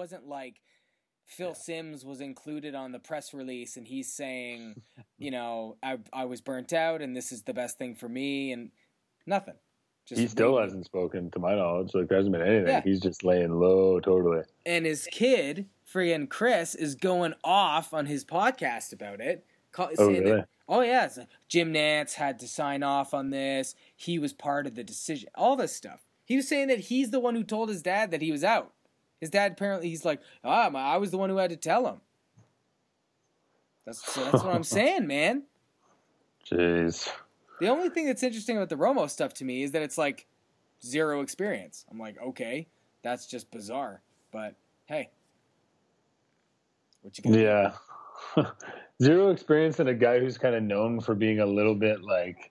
wasn't like Phil yeah. Simms was included on the press release and he's saying, you know, I I was burnt out and this is the best thing for me and nothing. Just he still hasn't spoken to my knowledge. Like there hasn't been anything. Yeah. He's just laying low totally. And his kid, friggin' Chris, is going off on his podcast about it. oh, really? That, oh yeah, Jim Nantz had to sign off on this. He was part of the decision. All this stuff. He was saying that he's the one who told his dad that he was out. His dad apparently he's like, ah, I was the one who had to tell him. That's so that's what I'm saying, man. Jeez. The only thing that's interesting about the Romo stuff to me is that it's like zero experience. I'm like, okay, that's just bizarre. But hey, what you gonna Yeah. zero experience and a guy who's kind of known for being a little bit like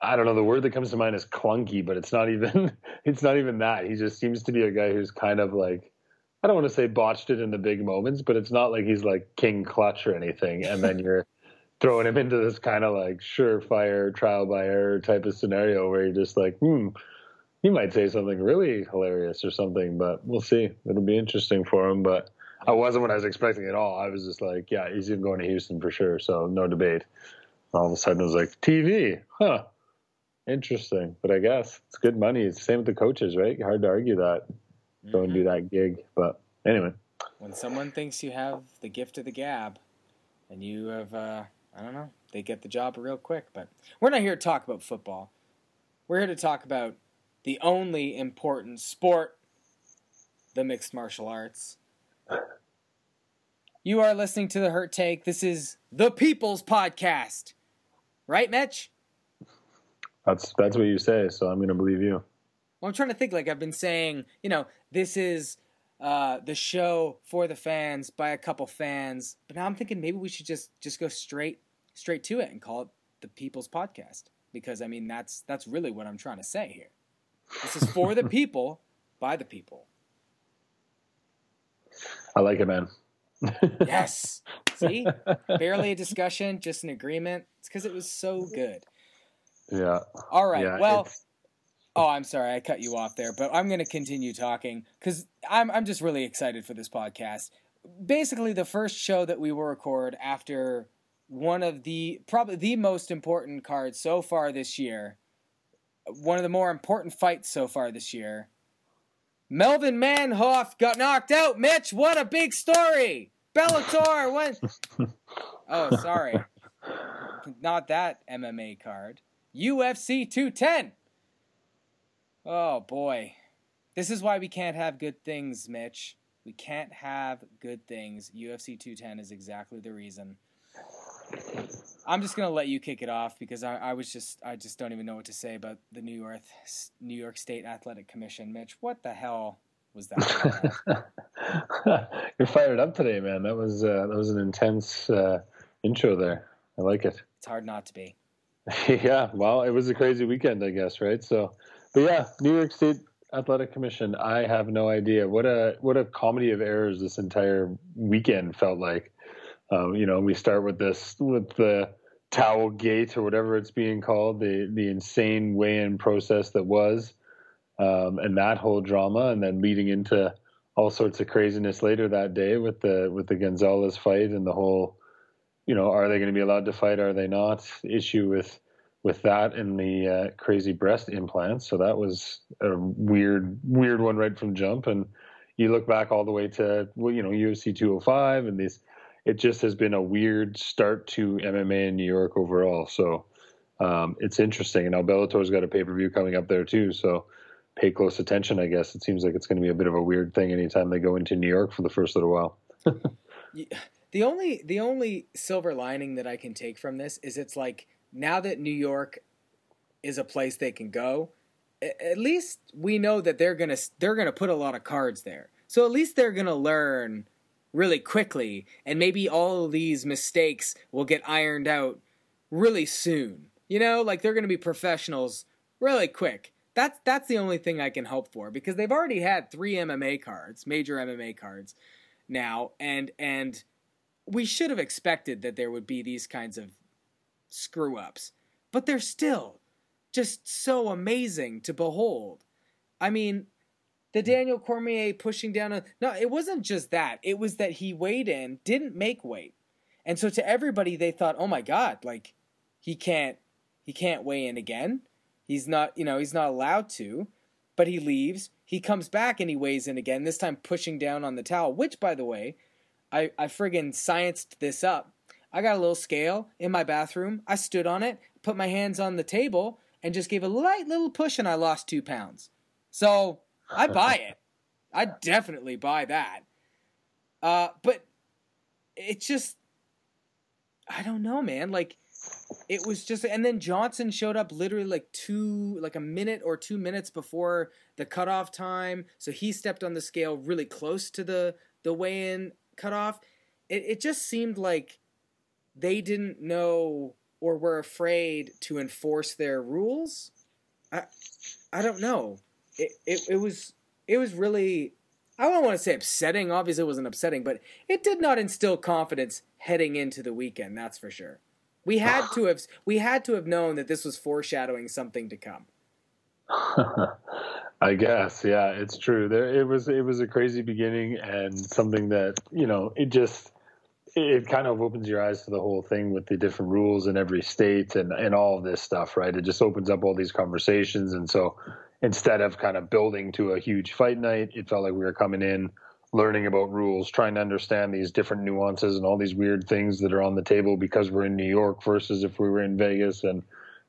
I don't know. The word that comes to mind is clunky, but it's not even. It's not even that. He just seems to be a guy who's kind of like. I don't want to say botched it in the big moments, but it's not like he's like king clutch or anything. And then you're throwing him into this kind of like surefire trial by error type of scenario where you're just like, hmm, he might say something really hilarious or something. But we'll see. It'll be interesting for him. But I wasn't what I was expecting at all. I was just like, yeah, he's even going to Houston for sure. So no debate. All of a sudden, it was like TV, huh? Interesting, but I guess it's good money. It's the same with the coaches, right? Hard to argue that. Mm-hmm. Go and do mm-hmm. that gig, but anyway. When someone thinks you have the gift of the gab, and you have, uh, I don't know, they get the job real quick. But we're not here to talk about football. We're here to talk about the only important sport, the mixed martial arts. You are listening to the Hurt Take. This is the People's Podcast, right, Mitch? That's that's what you say, so I'm going to believe you. Well, I'm trying to think. Like I've been saying, you know, this is uh, the show for the fans by a couple fans, but now I'm thinking maybe we should just just go straight straight to it and call it the People's Podcast because I mean that's that's really what I'm trying to say here. This is for the people by the people. I like it, man. yes. See, barely a discussion, just an agreement. It's because it was so good. Yeah. All right. Yeah, well. It's... Oh, I'm sorry, I cut you off there, but I'm going to continue talking because I'm I'm just really excited for this podcast. Basically, the first show that we will record after one of the probably the most important cards so far this year, one of the more important fights so far this year. Melvin Manhoef got knocked out. Mitch, what a big story! Bellator went. oh, sorry, not that MMA card. UFC 210. Oh boy. This is why we can't have good things, Mitch. We can't have good things. UFC 210 is exactly the reason. I'm just gonna let you kick it off because I, I, was just I just don't even know what to say about the New York New York State Athletic Commission, Mitch. What the hell was that? You're fired up today, man. That was uh, that was an intense uh, intro there. I like it. It's hard not to be. yeah, well, it was a crazy weekend, I guess, right? So, but yeah, New York State Athletic Commission. I have no idea what a what a comedy of errors this entire weekend felt like. Um, you know, we start with this with the towel gate or whatever it's being called, the the insane weigh-in process that was, um, and that whole drama, and then leading into all sorts of craziness later that day with the with the Gonzalez fight and the whole you know, are they going to be allowed to fight? Are they not? Issue with with that and the uh, crazy breast implants. So that was a weird, weird one right from jump. And you look back all the way to well, you know UFC 205, and these. It just has been a weird start to MMA in New York overall. So um, it's interesting. And now Bellator's got a pay per view coming up there too. So pay close attention. I guess it seems like it's going to be a bit of a weird thing anytime they go into New York for the first little while. The only the only silver lining that I can take from this is it's like now that New York is a place they can go, at least we know that they're gonna they're gonna put a lot of cards there. So at least they're gonna learn really quickly, and maybe all these mistakes will get ironed out really soon. You know, like they're gonna be professionals really quick. That's that's the only thing I can hope for because they've already had three MMA cards, major MMA cards now, and and we should have expected that there would be these kinds of screw ups, but they're still just so amazing to behold. I mean, the Daniel Cormier pushing down a no, it wasn't just that. It was that he weighed in, didn't make weight. And so to everybody they thought, "Oh my god, like he can't he can't weigh in again. He's not, you know, he's not allowed to." But he leaves. He comes back and he weighs in again, this time pushing down on the towel, which by the way, I I friggin' scienced this up. I got a little scale in my bathroom. I stood on it, put my hands on the table, and just gave a light little push and I lost 2 pounds. So, I buy it. I definitely buy that. Uh, but it just, I don't know, man. Like, it was just, and then Johnson showed up literally like two, like a minute or two minutes before the cutoff time. So he stepped on the scale really close to the the weigh in cutoff. It it just seemed like they didn't know or were afraid to enforce their rules. I I don't know it, it, it was it was really I don't want to say upsetting. Obviously, it wasn't upsetting, but it did not instill confidence heading into the weekend. That's for sure. We had to have we had to have known that this was foreshadowing something to come. I guess, yeah, it's true. There, it was it was a crazy beginning and something that you know it just it kind of opens your eyes to the whole thing with the different rules in every state and and all this stuff, right? It just opens up all these conversations, and so instead of kind of building to a huge fight night, it felt like we were coming in, learning about rules, trying to understand these different nuances and all these weird things that are on the table because we're in New York versus if we were in Vegas. And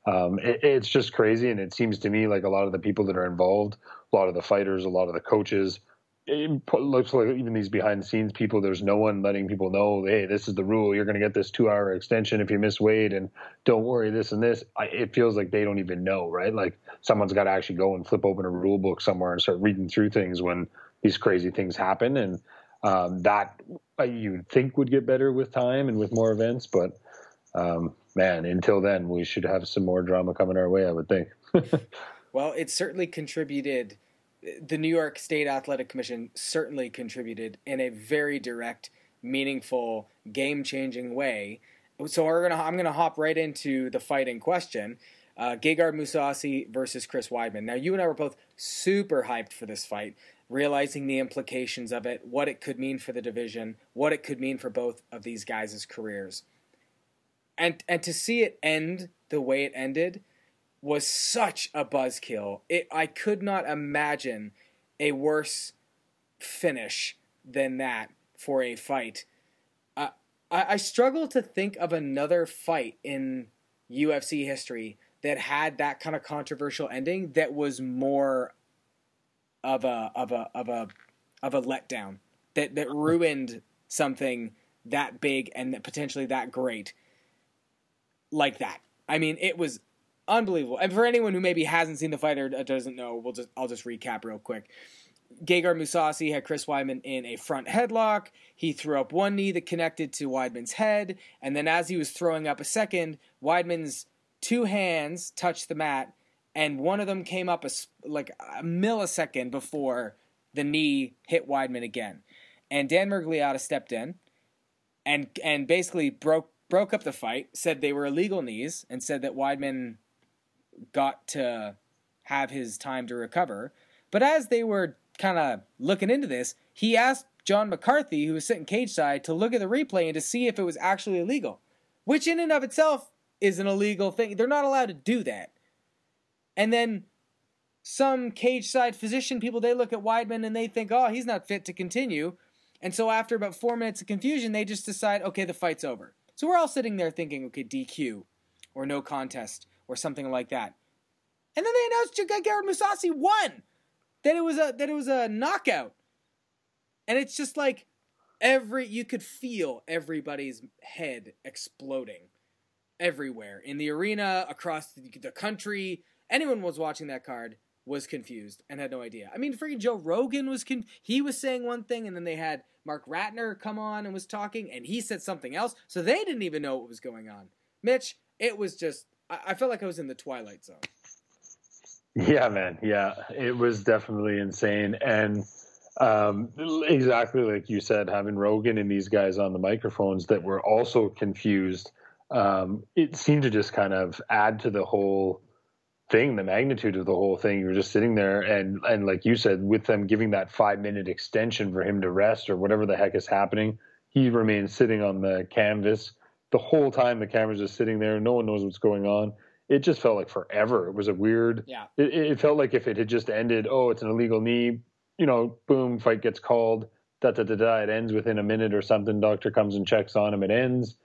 um, it, it's just crazy. And it seems to me like a lot of the people that are involved, a lot of the fighters, a lot of the coaches, it looks like even these behind the scenes people, there's no one letting people know, hey, this is the rule. You're going to get this two hour extension if you miss weight, and don't worry, this and this. I, it feels like they don't even know, right? Like someone's got to actually go and flip open a rule book somewhere and start reading through things when these crazy things happen. And um, that uh, you'd think would get better with time and with more events, but um, man, until then, we should have some more drama coming our way, I would think. well, it certainly contributed the New York State Athletic Commission certainly contributed in a very direct, meaningful, game-changing way. So we're gonna I'm gonna hop right into the fight in question. Uh, Gegard Mousasi versus Chris Weidman. Now you and I were both super hyped for this fight, realizing the implications of it, what it could mean for the division, what it could mean for both of these guys' careers. And and to see it end the way it ended, was such a buzzkill. It I could not imagine a worse finish than that for a fight. Uh, I, I struggle to think of another fight in UFC history that had that kind of controversial ending that was more of a of a of a of a letdown that that ruined something that big and that potentially that great like that. I mean, it was unbelievable. And for anyone who maybe hasn't seen the fight or uh, doesn't know, we'll just I'll just recap real quick. Gegard Mousasi had Chris Weidman in a front headlock. He threw up one knee that connected to Weidman's head, and then as he was throwing up a second, Weidman's two hands touched the mat, and one of them came up a, like a millisecond before the knee hit Weidman again. And Dan Miragliotta stepped in and and basically broke broke up the fight, said they were illegal knees, and said that Weidman got to have his time to recover. But as they were kind of looking into this, he asked John McCarthy, who was sitting cage side, to look at the replay and to see if it was actually illegal, which in and of itself is an illegal thing. They're not allowed to do that. And then some cage side physician people, they look at Weidman and they think, oh, he's not fit to continue. And so after about four minutes of confusion, they just decide, okay, the fight's over. So we're all sitting there thinking, okay, DQ or no contest or something like that. And then they announced Gegard Mousasi won. That it was a that it was a knockout. And it's just like every you could feel everybody's head exploding everywhere in the arena across the, the country. Anyone was watching that card was confused and had no idea. I mean, freaking Joe Rogan was con- he was saying one thing, and then they had Mark Ratner come on and was talking, and he said something else, so they didn't even know what was going on. Mitch, it was just I, I felt like I was in the twilight zone. Yeah, man. Yeah, it was definitely insane, and um, exactly like you said, having Rogan and these guys on the microphones that were also confused. Um, it seemed to just kind of add to the whole thing, the magnitude of the whole thing. You're just sitting there, and and like you said, with them giving that five minute extension for him to rest or whatever the heck is happening, he remains sitting on the canvas the whole time. The camera's just sitting there. No one knows what's going on. It just felt like forever. It was a weird. Yeah. It, it felt like if it had just ended. Oh, it's an illegal knee. You know, boom, fight gets called. Da da da da. It ends within a minute or something. Doctor comes and checks on him. It ends.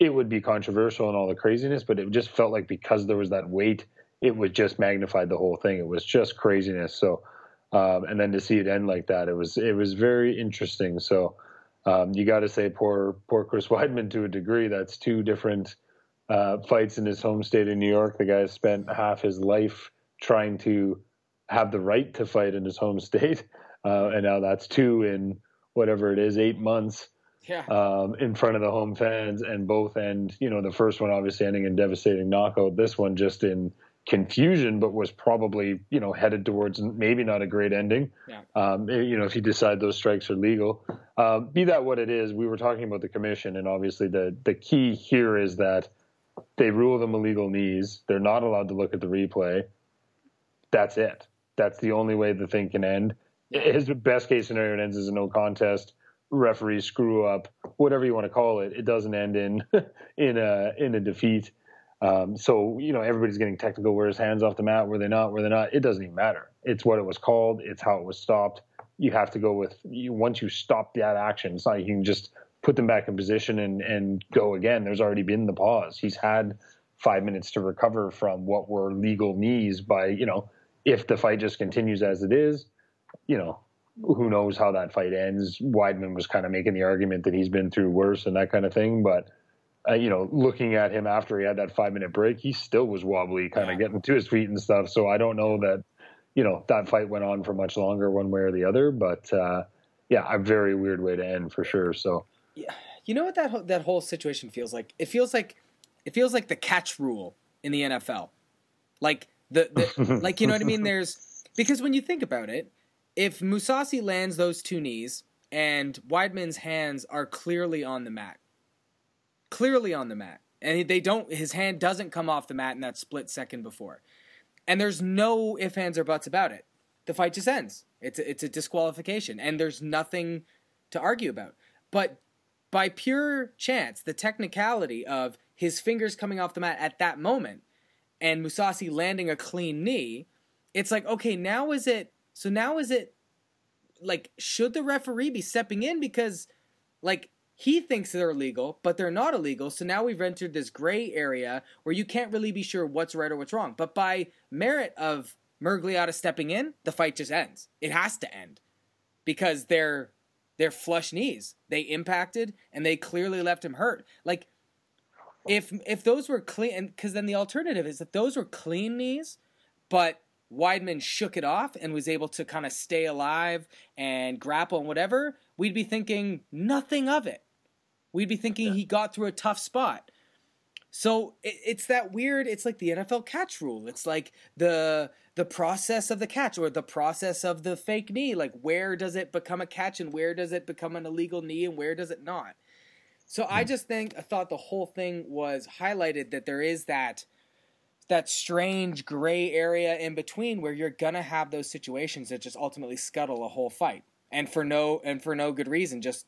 It would be controversial and all the craziness, but it just felt like because there was that weight it was just magnified the whole thing. It was just craziness. So, um, and then to see it end like that, it was it was very interesting. So, um, you got to say poor poor Chris Weidman to a degree. That's two different uh, fights in his home state of New York. The guy spent half his life trying to have the right to fight in his home state, uh, and now that's two in whatever it is, eight months. Yeah. Um, in front of the home fans, and both end. You know, the first one obviously ending in devastating knockout. This one just in confusion, but was probably you know headed towards maybe not a great ending. Yeah. Um, you know, if you decide those strikes are legal, uh, be that what it is, we were talking about the commission, and obviously the the key here is that they rule them illegal knees. They're not allowed to look at the replay. That's it. That's the only way the thing can end. His best case scenario it ends as a no contest. referee screw up, whatever you want to call it. It doesn't end in in a in a defeat. Um, so you know everybody's getting technical. Where his hands off the mat? Were they not? Were they not? It doesn't even matter. It's what it was called. It's how it was stopped. You have to go with you, once you stop that action. It's not like you can just put them back in position and and go again. There's already been the pause. He's had five minutes to recover from what were legal knees. By you know, if the fight just continues as it is, you know, who knows how that fight ends. Weidman was kind of making the argument that he's been through worse and that kind of thing, but uh, you know, looking at him after he had that five minute break, he still was wobbly, kind of getting to his feet and stuff. So I don't know that, you know, that fight went on for much longer one way or the other. But uh, yeah, a very weird way to end for sure. So yeah, you know what that ho- that whole situation feels like? It feels like it feels like the catch rule in the NFL, like the, the like you know what I mean. There's because when you think about it, if Mousasi lands those two knees and Weidman's hands are clearly on the mat clearly on the mat. And they don't his hand doesn't come off the mat in that split second before. And there's no if ands, or buts about it. The fight just ends. It's a, it's a disqualification, and there's nothing to argue about. But by pure chance, the technicality of his fingers coming off the mat at that moment and Mousasi landing a clean knee, it's like, okay, now is it so now is it like should the referee be stepping in because like he thinks they're illegal, but they're not illegal. So now we've entered this gray area where you can't really be sure what's right or what's wrong. But by merit of Miragliotta stepping in, the fight just ends. It has to end because they're they're flush knees. They impacted and they clearly left him hurt. Like if if those were clean, because then the alternative is that those were clean knees, but Weidman shook it off and was able to kind of stay alive and grapple and whatever, we'd be thinking nothing of it. We'd be thinking yeah. he got through a tough spot. So it, it's that weird. It's like the NFL catch rule. It's like the the process of the catch or the process of the fake knee. Like where does it become a catch and where does it become an illegal knee and where does it not? So I hmm. just think I thought the whole thing was highlighted that there is that that strange gray area in between where you're gonna have those situations that just ultimately scuttle a whole fight and for no and for no good reason just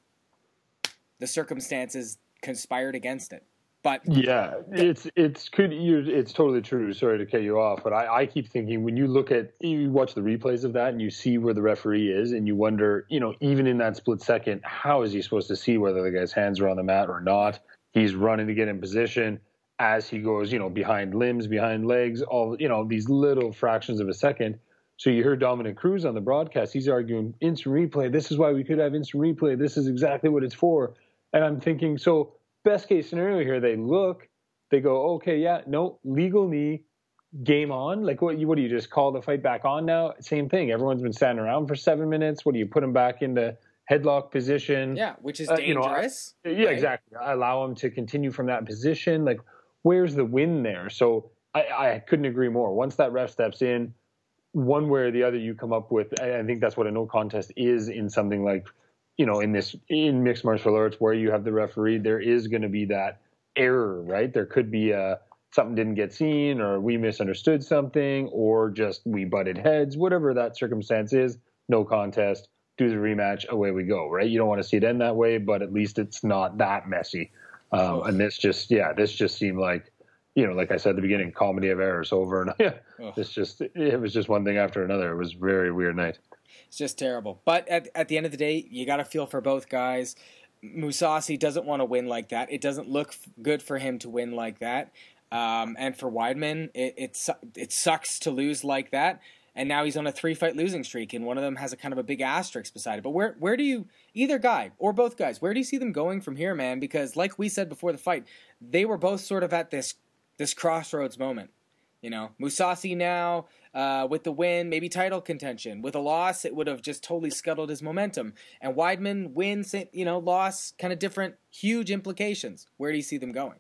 the circumstances conspired against it. But yeah, it's it's could you it's totally true. Sorry to cut you off, but I, I keep thinking when you look at you watch the replays of that and you see where the referee is and you wonder, you know, even in that split second, how is he supposed to see whether the guy's hands are on the mat or not? He's running to get in position as he goes, you know, behind limbs, behind legs, all you know, these little fractions of a second. So you heard Dominick Cruz on the broadcast. He's arguing instant replay. This is why we could have instant replay. This is exactly what it's for. And I'm thinking, so best case scenario here, they look, they go, okay, yeah, no, legal knee, game on. Like what? What do you just call the fight back on now? Same thing. Everyone's been standing around for seven minutes. What do you put them back into headlock position? Yeah, which is uh, dangerous. You know, yeah, right? exactly. I allow them to continue from that position. Like, where's the win there? So I, I couldn't agree more. Once that ref steps in, one way or the other, you come up with. I think that's what a no contest is in something like you know, in this in mixed martial arts where you have the referee, there is going to be that error, right? There could be a something didn't get seen or we misunderstood something or just we butted heads, whatever that circumstance is, no contest, do the rematch, away we go, right? You don't want to see it end that way, but at least it's not that messy. Um, and this just, yeah, this just seemed like, you know, like I said at the beginning, comedy of errors over and yeah, it's just, it was just one thing after another. It was very weird night. It's just terrible. But at, at the end of the day, you got to feel for both guys. Mousasi doesn't want to win like that. It doesn't look good for him to win like that. Um, and for Weidman, it, it it sucks to lose like that. And now he's on a three fight losing streak, and one of them has a kind of a big asterisk beside it. But where where do you either guy or both guys? Where do you see them going from here, man? Because like we said before the fight, they were both sort of at this this crossroads moment. You know, Mousasi now uh, with the win, maybe title contention. With a loss, it would have just totally scuttled his momentum. And Weidman wins, you know, loss, kind of different, huge implications. Where do you see them going?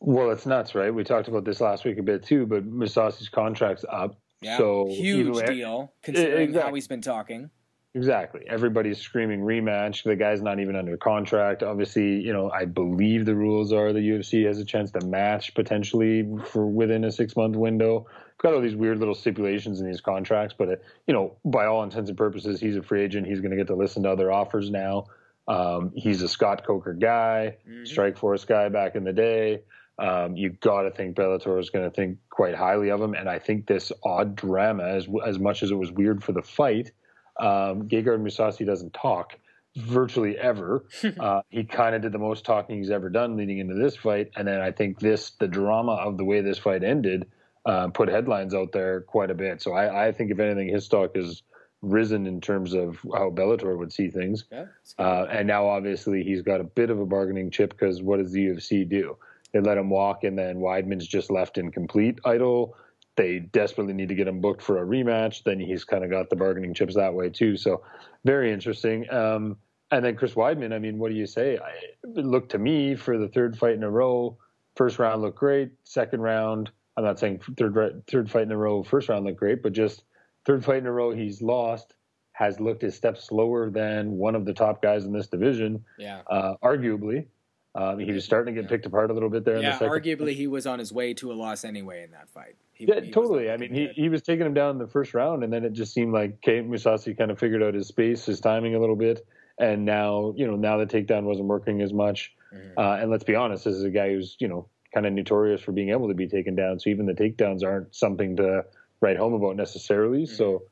Well, it's nuts, right? We talked about this last week a bit too, but Mousasi's contract's up. Yeah, so huge deal considering exactly. how he's been talking. Exactly. Everybody's screaming rematch. The guy's not even under contract. Obviously, you know, I believe the rules are the UFC has a chance to match potentially for within a six month window. Got all these weird little stipulations in these contracts, but uh, you know, by all intents and purposes, he's a free agent. He's going to get to listen to other offers now. Um, he's a Scott Coker guy, mm-hmm. Strikeforce guy back in the day. Um, you got to think Bellator is going to think quite highly of him. And I think this odd drama, as as much as it was weird for the fight, um, Gegard Mousasi doesn't talk virtually ever. uh, he kind of did the most talking he's ever done leading into this fight. And then I think this, the drama of the way this fight ended, uh, put headlines out there quite a bit. So I, I think if anything, his stock has risen in terms of how Bellator would see things. Yeah, uh, and now obviously he's got a bit of a bargaining chip because what does the UFC do? They let him walk, and then Weidman's just left in complete idle. They desperately need to get him booked for a rematch. Then he's kind of got the bargaining chips that way too. So very interesting. Um, and then Chris Weidman, I mean, what do you say? I, it looked to me for the third fight in a row. First round looked great. Second round, I'm not saying third third fight in a row. First round looked great, but just third fight in a row he's lost has looked a step slower than one of the top guys in this division. Yeah, uh, arguably. Um, he was starting to get picked apart a little bit there. Yeah, the arguably he was on his way to a loss anyway in that fight. He, yeah, he totally. I mean, he, he was taking him down in the first round, and then it just seemed like Kate Mousasi kind of figured out his space, his timing a little bit, and now you know now the takedown wasn't working as much. Mm-hmm. Uh, and let's be honest, this is a guy who's you know kind of notorious for being able to be taken down. So even the takedowns aren't something to write home about necessarily. Mm-hmm. So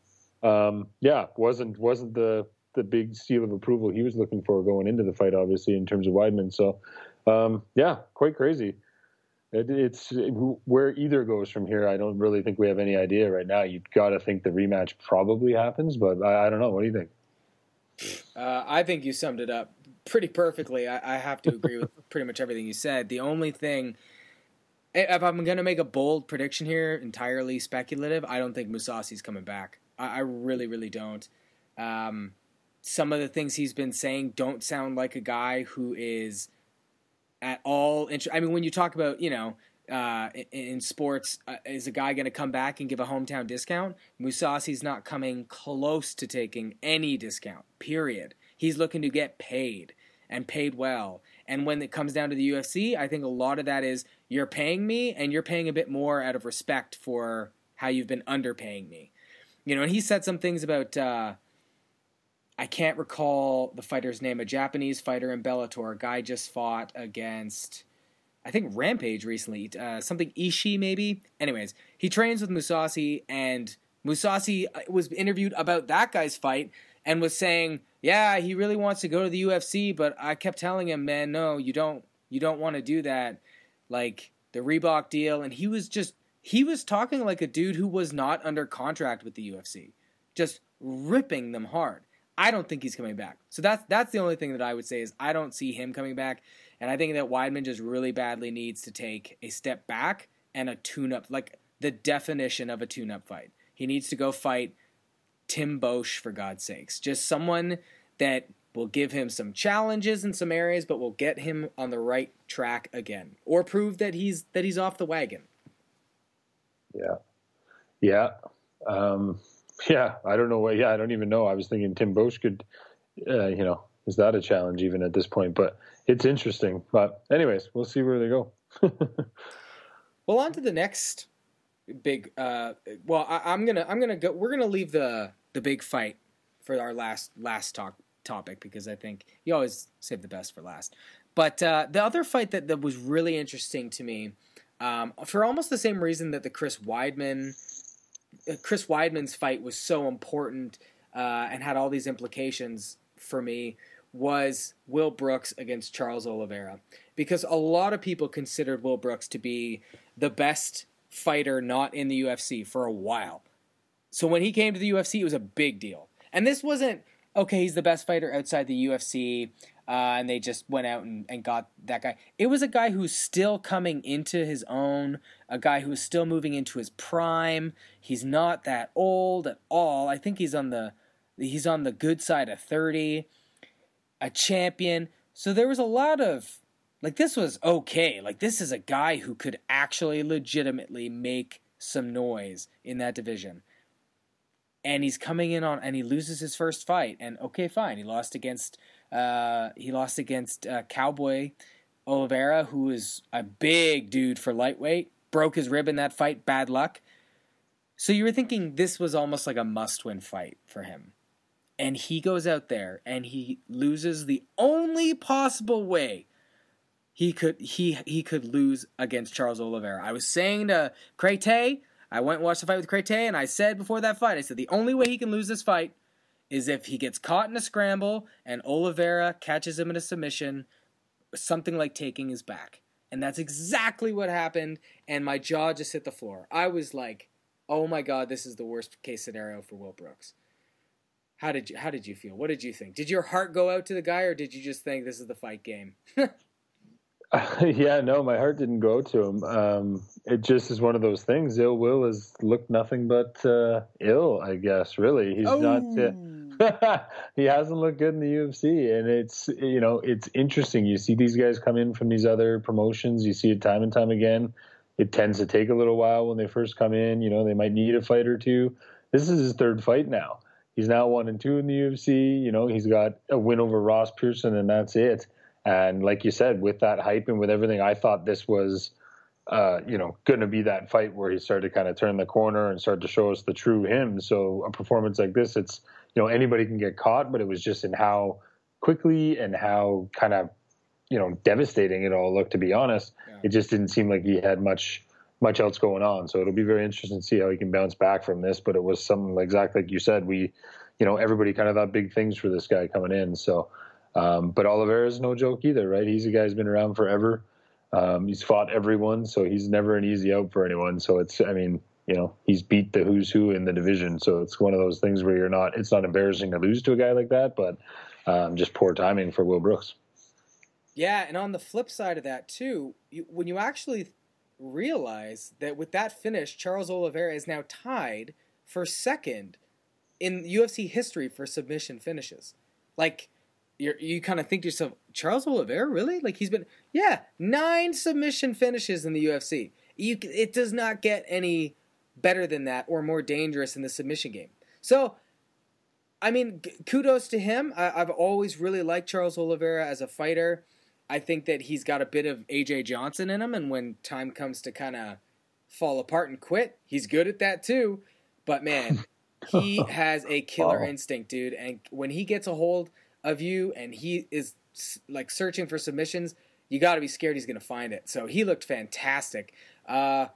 um, yeah, wasn't wasn't the the big seal of approval he was looking for going into the fight, obviously, in terms of Weidman. So, um, yeah, quite crazy. It, it's where either goes from here. I don't really think we have any idea right now. You've got to think the rematch probably happens, but I, I don't know. What do you think? Uh, I think you summed it up pretty perfectly. I, I have to agree with pretty much everything you said. The only thing, if I'm going to make a bold prediction here, entirely speculative, I don't think Mousasi's coming back. I, I really, really don't. Um, some of the things he's been saying don't sound like a guy who is at all interested. I mean, when you talk about, you know, uh, in, in, sports, uh, is a guy going to come back and give a hometown discount? Mousasi's not coming close to taking any discount, period. He's looking to get paid and paid well. And when it comes down to the UFC, I think a lot of that is you're paying me and you're paying a bit more out of respect for how you've been underpaying me. You know, and he said some things about. Uh, I can't recall the fighter's name. A Japanese fighter in Bellator. A guy just fought against, I think Rampage recently. Uh, something Ishii maybe. Anyways, he trains with Mousasi, and Mousasi uh, was interviewed about that guy's fight and was saying, "Yeah, he really wants to go to the UFC, but I kept telling him, man, no, you don't, you don't want to do that. Like the Reebok deal." And he was just, he was talking like a dude who was not under contract with the UFC, just ripping them hard. I don't think he's coming back. So that's that's the only thing that I would say is I don't see him coming back, and I think that Weidman just really badly needs to take a step back and a tune-up, like the definition of a tune-up fight. He needs to go fight Tim Boetsch for God's sakes, just someone that will give him some challenges in some areas, but will get him on the right track again, or prove that he's that he's off the wagon. Yeah, yeah. Um yeah, I don't know. Yeah, I don't even know. I was thinking Tim Boetsch could, uh, you know, is that a challenge even at this point? But it's interesting. But anyways, we'll see where they go. Well, on to the next big. Uh, well, I, am gonna I'm gonna go. We're gonna leave the the big fight for our last last talk topic because I think you always save the best for last. But uh, the other fight that, that was really interesting to me, um, for almost the same reason that the Chris Weidman, Chris Weidman's fight was so important uh, and had all these implications for me, was Will Brooks against Charles Oliveira. Because a lot of people considered Will Brooks to be the best fighter not in the UFC for a while. So when he came to the UFC, it was a big deal. And this wasn't, okay, he's the best fighter outside the UFC, uh, and they just went out and, and got that guy. It was a guy who's still coming into his own, a guy who's still moving into his prime. He's not that old at all. I think he's on the he's on the good side of 30, a champion. So there was a lot of like this was okay. Like this is a guy who could actually legitimately make some noise in that division. And he's coming in on and he loses his first fight and okay fine. He lost against uh, he lost against uh, Cowboy Oliveira who is a big dude for lightweight. Broke his rib in that fight, bad luck. So you were thinking this was almost like a must-win fight for him. And he goes out there and he loses the only possible way he could he he could lose against Charles Oliveira. I was saying to Crete, I went and watched the fight with Crete, and I said before that fight, I said the only way he can lose this fight is if he gets caught in a scramble and Oliveira catches him in a submission, something like taking his back. And that's exactly what happened, and my jaw just hit the floor. I was like, "Oh my god, this is the worst case scenario for Will Brooks." How did you How did you feel? What did you think? Did your heart go out to the guy, or did you just think this is the fight game? yeah, no, my heart didn't go to him. Um, it just is one of those things. Ill Will has looked nothing but uh, ill, I guess. Really, he's oh. not. Uh, he hasn't looked good in the UFC, and it's you know it's interesting. You see these guys come in from these other promotions. You see it time and time again. It tends to take a little while when they first come in. You know they might need a fight or two. This is his third fight now. He's now one and two in the UFC. You know he's got a win over Ross Pearson, and that's it and like you said, with that hype and with everything, I thought this was, uh, you know, going to be that fight where he started to kind of turn the corner and start to show us the true him. So a performance like this, it's you know anybody can get caught, but it was just in how quickly and how kind of you know devastating it all looked. To be honest, yeah. it just didn't seem like he had much much else going on. So it'll be very interesting to see how he can bounce back from this. But it was something exactly like you said. We, you know, everybody kind of thought big things for this guy coming in. So um, but is no joke either, right? He's a guy who's been around forever. Um, he's fought everyone, so he's never an easy out for anyone. So it's, I mean, you know, he's beat the who's who in the division. So it's one of those things where you're not, it's not embarrassing to lose to a guy like that, but um, just poor timing for Will Brooks. Yeah, and on the flip side of that too, you, when you actually realize that with that finish, Charles Oliveira is now tied for second in UFC history for submission finishes. Like you you kind of think to yourself, Charles Oliveira, really? Like he's been, yeah, nine submission finishes in the UFC. You, it does not get any better than that or more dangerous in the submission game. So, I mean, kudos to him. I, I've always really liked Charles Oliveira as a fighter. I think that he's got a bit of AJ Johnson in him, and when time comes to kind of fall apart and quit, he's good at that too. But man, he has a killer wow. instinct, dude. And when he gets a hold of you and he is like searching for submissions, you got to be scared he's going to find it. So he looked fantastic. Uh,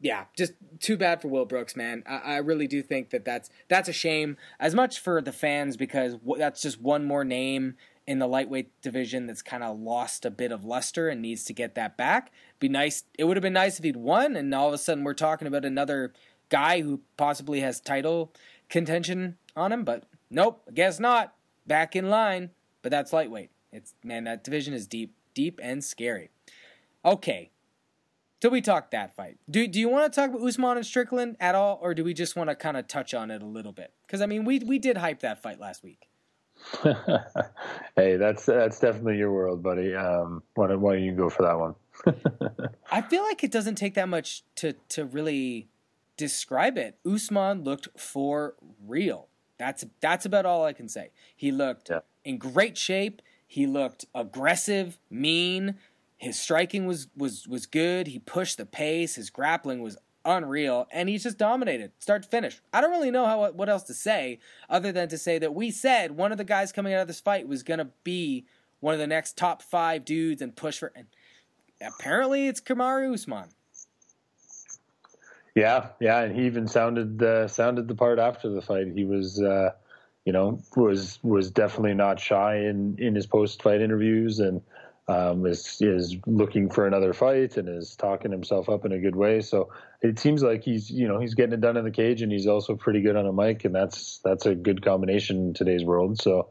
yeah, just too bad for Will Brooks, man. I, I, really do think that that's that's a shame. As much for the fans because w- that's just one more name in the lightweight division that's kind of lost a bit of luster and needs to get that back. Be nice. It would have been nice if he'd won, and all of a sudden we're talking about another guy who possibly has title contention on him. But nope, guess not back in line, but that's lightweight. It's man, that division is deep, deep and scary. Okay. So we talked that fight. Do do you want to talk about Usman and Strickland at all, or do we just want to kind of touch on it a little bit? Because I mean, we we did hype that fight last week. hey, that's that's definitely your world, buddy. Um, why don't, why don't you go for that one? I feel like it doesn't take that much to to really describe it. Usman looked for real. That's that's about all I can say. He looked yeah. in great shape. He looked aggressive, mean. His striking was was was good. He pushed the pace. His grappling was unreal, and he's just dominated, start to finish. I don't really know how what else to say other than to say that we said one of the guys coming out of this fight was gonna be one of the next top five dudes and push for. And apparently, it's Kamaru Usman. Yeah, yeah, and he even sounded uh, sounded the part after the fight. He was, uh, you know, was was definitely not shy in in his post fight interviews and um, is is looking for another fight and is talking himself up in a good way. So it seems like he's you know he's getting it done in the cage and he's also pretty good on a mic and that's that's a good combination in today's world. So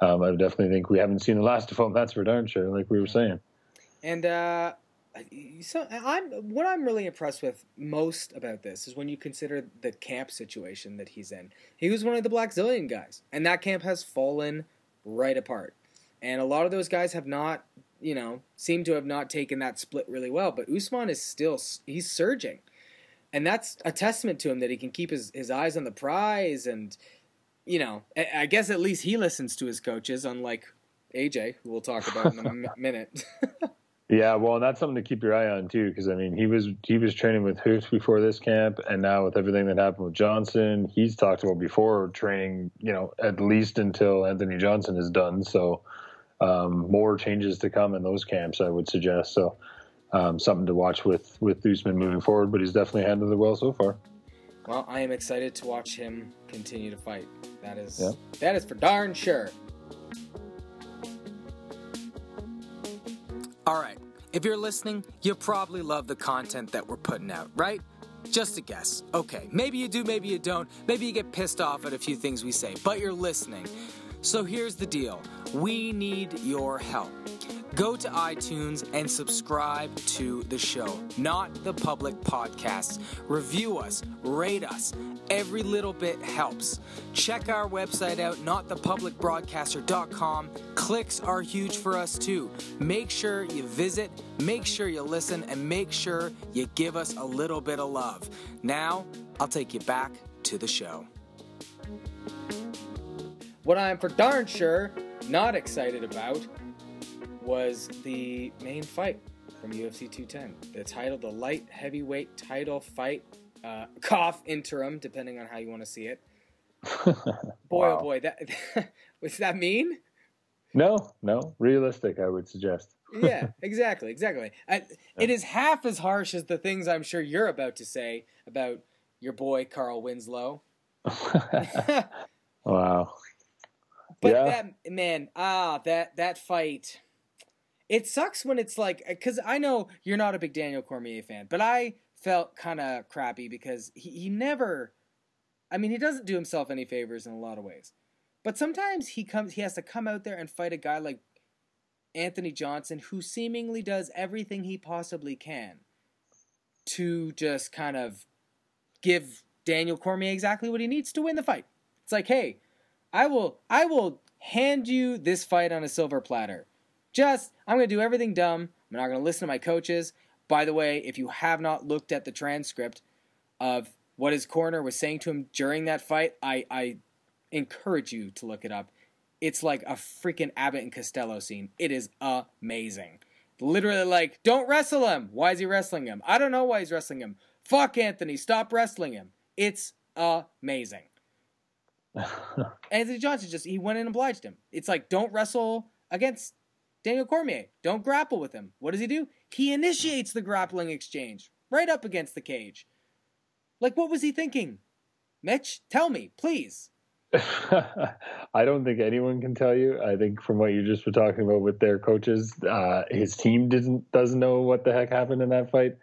um, I definitely think we haven't seen the last of him. That's for darn sure, like we were saying. And uh, so I'm what I'm really impressed with most about this is when you consider the camp situation that he's in. He was one of the Blackzilian guys, and that camp has fallen right apart. And a lot of those guys have not, you know, seem to have not taken that split really well. But Usman is still he's surging, and that's a testament to him that he can keep his his eyes on the prize. And you know, I guess at least he listens to his coaches, unlike AJ, who we'll talk about in a minute. Yeah, well, and that's something to keep your eye on too, because I mean, he was he was training with Hoops before this camp, and now with everything that happened with Johnson, he's talked about before training, you know, at least until Anthony Johnson is done. So, um, more changes to come in those camps, I would suggest. So, um, something to watch with with Usman moving forward, but he's definitely handled it well so far. Well, I am excited to watch him continue to fight. That is yeah. that is for darn sure. All right. If you're listening, you probably love the content that we're putting out, right? Just a guess. Okay, maybe you do, maybe you don't. Maybe you get pissed off at a few things we say, but you're listening. So here's the deal we need your help. Go to iTunes and subscribe to the show, not the public podcasts. Review us, rate us. Every little bit helps. Check our website out, notthepublicbroadcaster.com. Clicks are huge for us too. Make sure you visit, make sure you listen, and make sure you give us a little bit of love. Now, I'll take you back to the show. What I'm for darn sure not excited about was the main fight from UFC 210. The title, the light heavyweight title fight, uh, cough interim, depending on how you want to see it. boy, oh wow. oh boy, that was that mean? No, no, realistic. I would suggest. yeah, exactly, exactly. I, it is half as harsh as the things I'm sure you're about to say about your boy Carl Winslow. wow. But yeah. that man, ah, that that fight it sucks when it's like because I know you're not a big Daniel Cormier fan, but I felt kind of crappy because he, he never. I mean, he doesn't do himself any favors in a lot of ways, but sometimes he comes. He has to come out there and fight a guy like Anthony Johnson, who seemingly does everything he possibly can to just kind of give Daniel Cormier exactly what he needs to win the fight. It's like, hey, I will, I will hand you this fight on a silver platter just, I'm going to do everything dumb. I'm not going to listen to my coaches. By the way, if you have not looked at the transcript of what his corner was saying to him during that fight, I, I encourage you to look it up. It's like a freaking Abbott and Costello scene. It is amazing. Literally, like, don't wrestle him. Why is he wrestling him? I don't know why he's wrestling him. Fuck Anthony. Stop wrestling him. It's amazing. Anthony Johnson just, he went and obliged him. It's like, don't wrestle against Daniel Cormier, don't grapple with him. What does he do? He initiates the grappling exchange right up against the cage. Like, what was he thinking? Mitch, tell me, please. I don't think anyone can tell you. I think from what you just were talking about with their coaches, uh, his team doesn't doesn't know what the heck happened in that fight.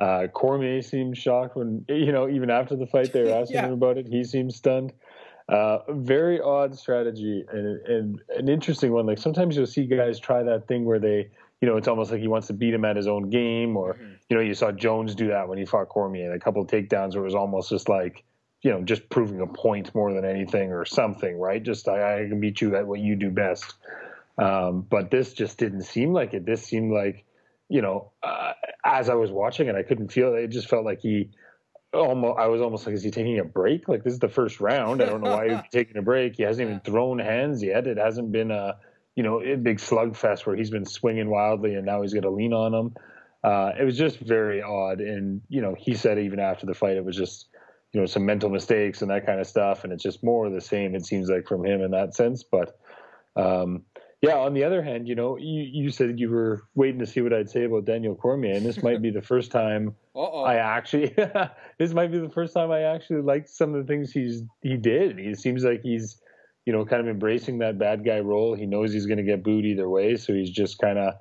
Uh, Cormier seemed shocked when you know even after the fight they were asking yeah. him about it. He seemed stunned. Uh, very odd strategy and, and an interesting one. Like sometimes you'll see guys try that thing where they, you know, it's almost like he wants to beat him at his own game, or mm-hmm. you know, you saw Jones do that when he fought Cormier. A couple of takedowns where it was almost just like, you know, just proving a point more than anything or something, right? Just I, I can beat you at what you do best. Um, but this just didn't seem like it. This seemed like, you know, uh, as I was watching it, I couldn't feel it. It just felt like he almost I was almost like, is he taking a break? Like this is the first round. I don't know why he's taking a break. He hasn't even thrown hands yet. It hasn't been a you know, a big slugfest where he's been swinging wildly and now he's going to lean on him. Uh, it was just very odd. And, you know, he said even after the fight, it was just, you know, some mental mistakes and that kind of stuff. And it's just more of the same, it seems like, from him in that sense. But, um, yeah, on the other hand, you know, you, you said you were waiting to see what I'd say about Daniel Cormier, and this might be the first time Uh-oh. I actually this might be the first time I actually liked some of the things he's he did. He seems like he's you know, kind of embracing that bad guy role. He knows he's going to get booed either way, so he's just kind of,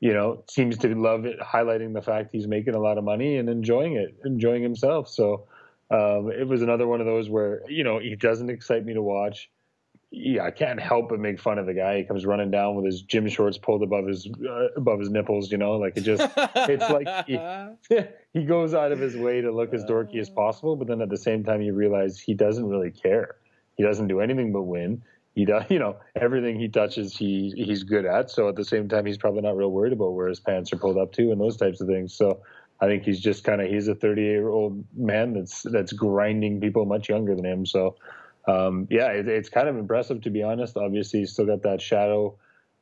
you know, seems to love it, highlighting the fact he's making a lot of money and enjoying it, enjoying himself. So um, it was another one of those where you know he doesn't excite me to watch. Yeah, I can't help but make fun of the guy. He comes running down with his gym shorts pulled above his uh, above his nipples. You know, like it just it's like he, he goes out of his way to look as dorky as possible, but then at the same time you realize he doesn't really care he doesn't do anything but win. He does, you know, everything he touches, he he's good at. So at the same time, he's probably not real worried about where his pants are pulled up to and those types of things. So I think he's just kind of he's a 38 year old man that's that's grinding people much younger than him. So um, yeah, it, it's kind of impressive to be honest. Obviously, he's still got that shadow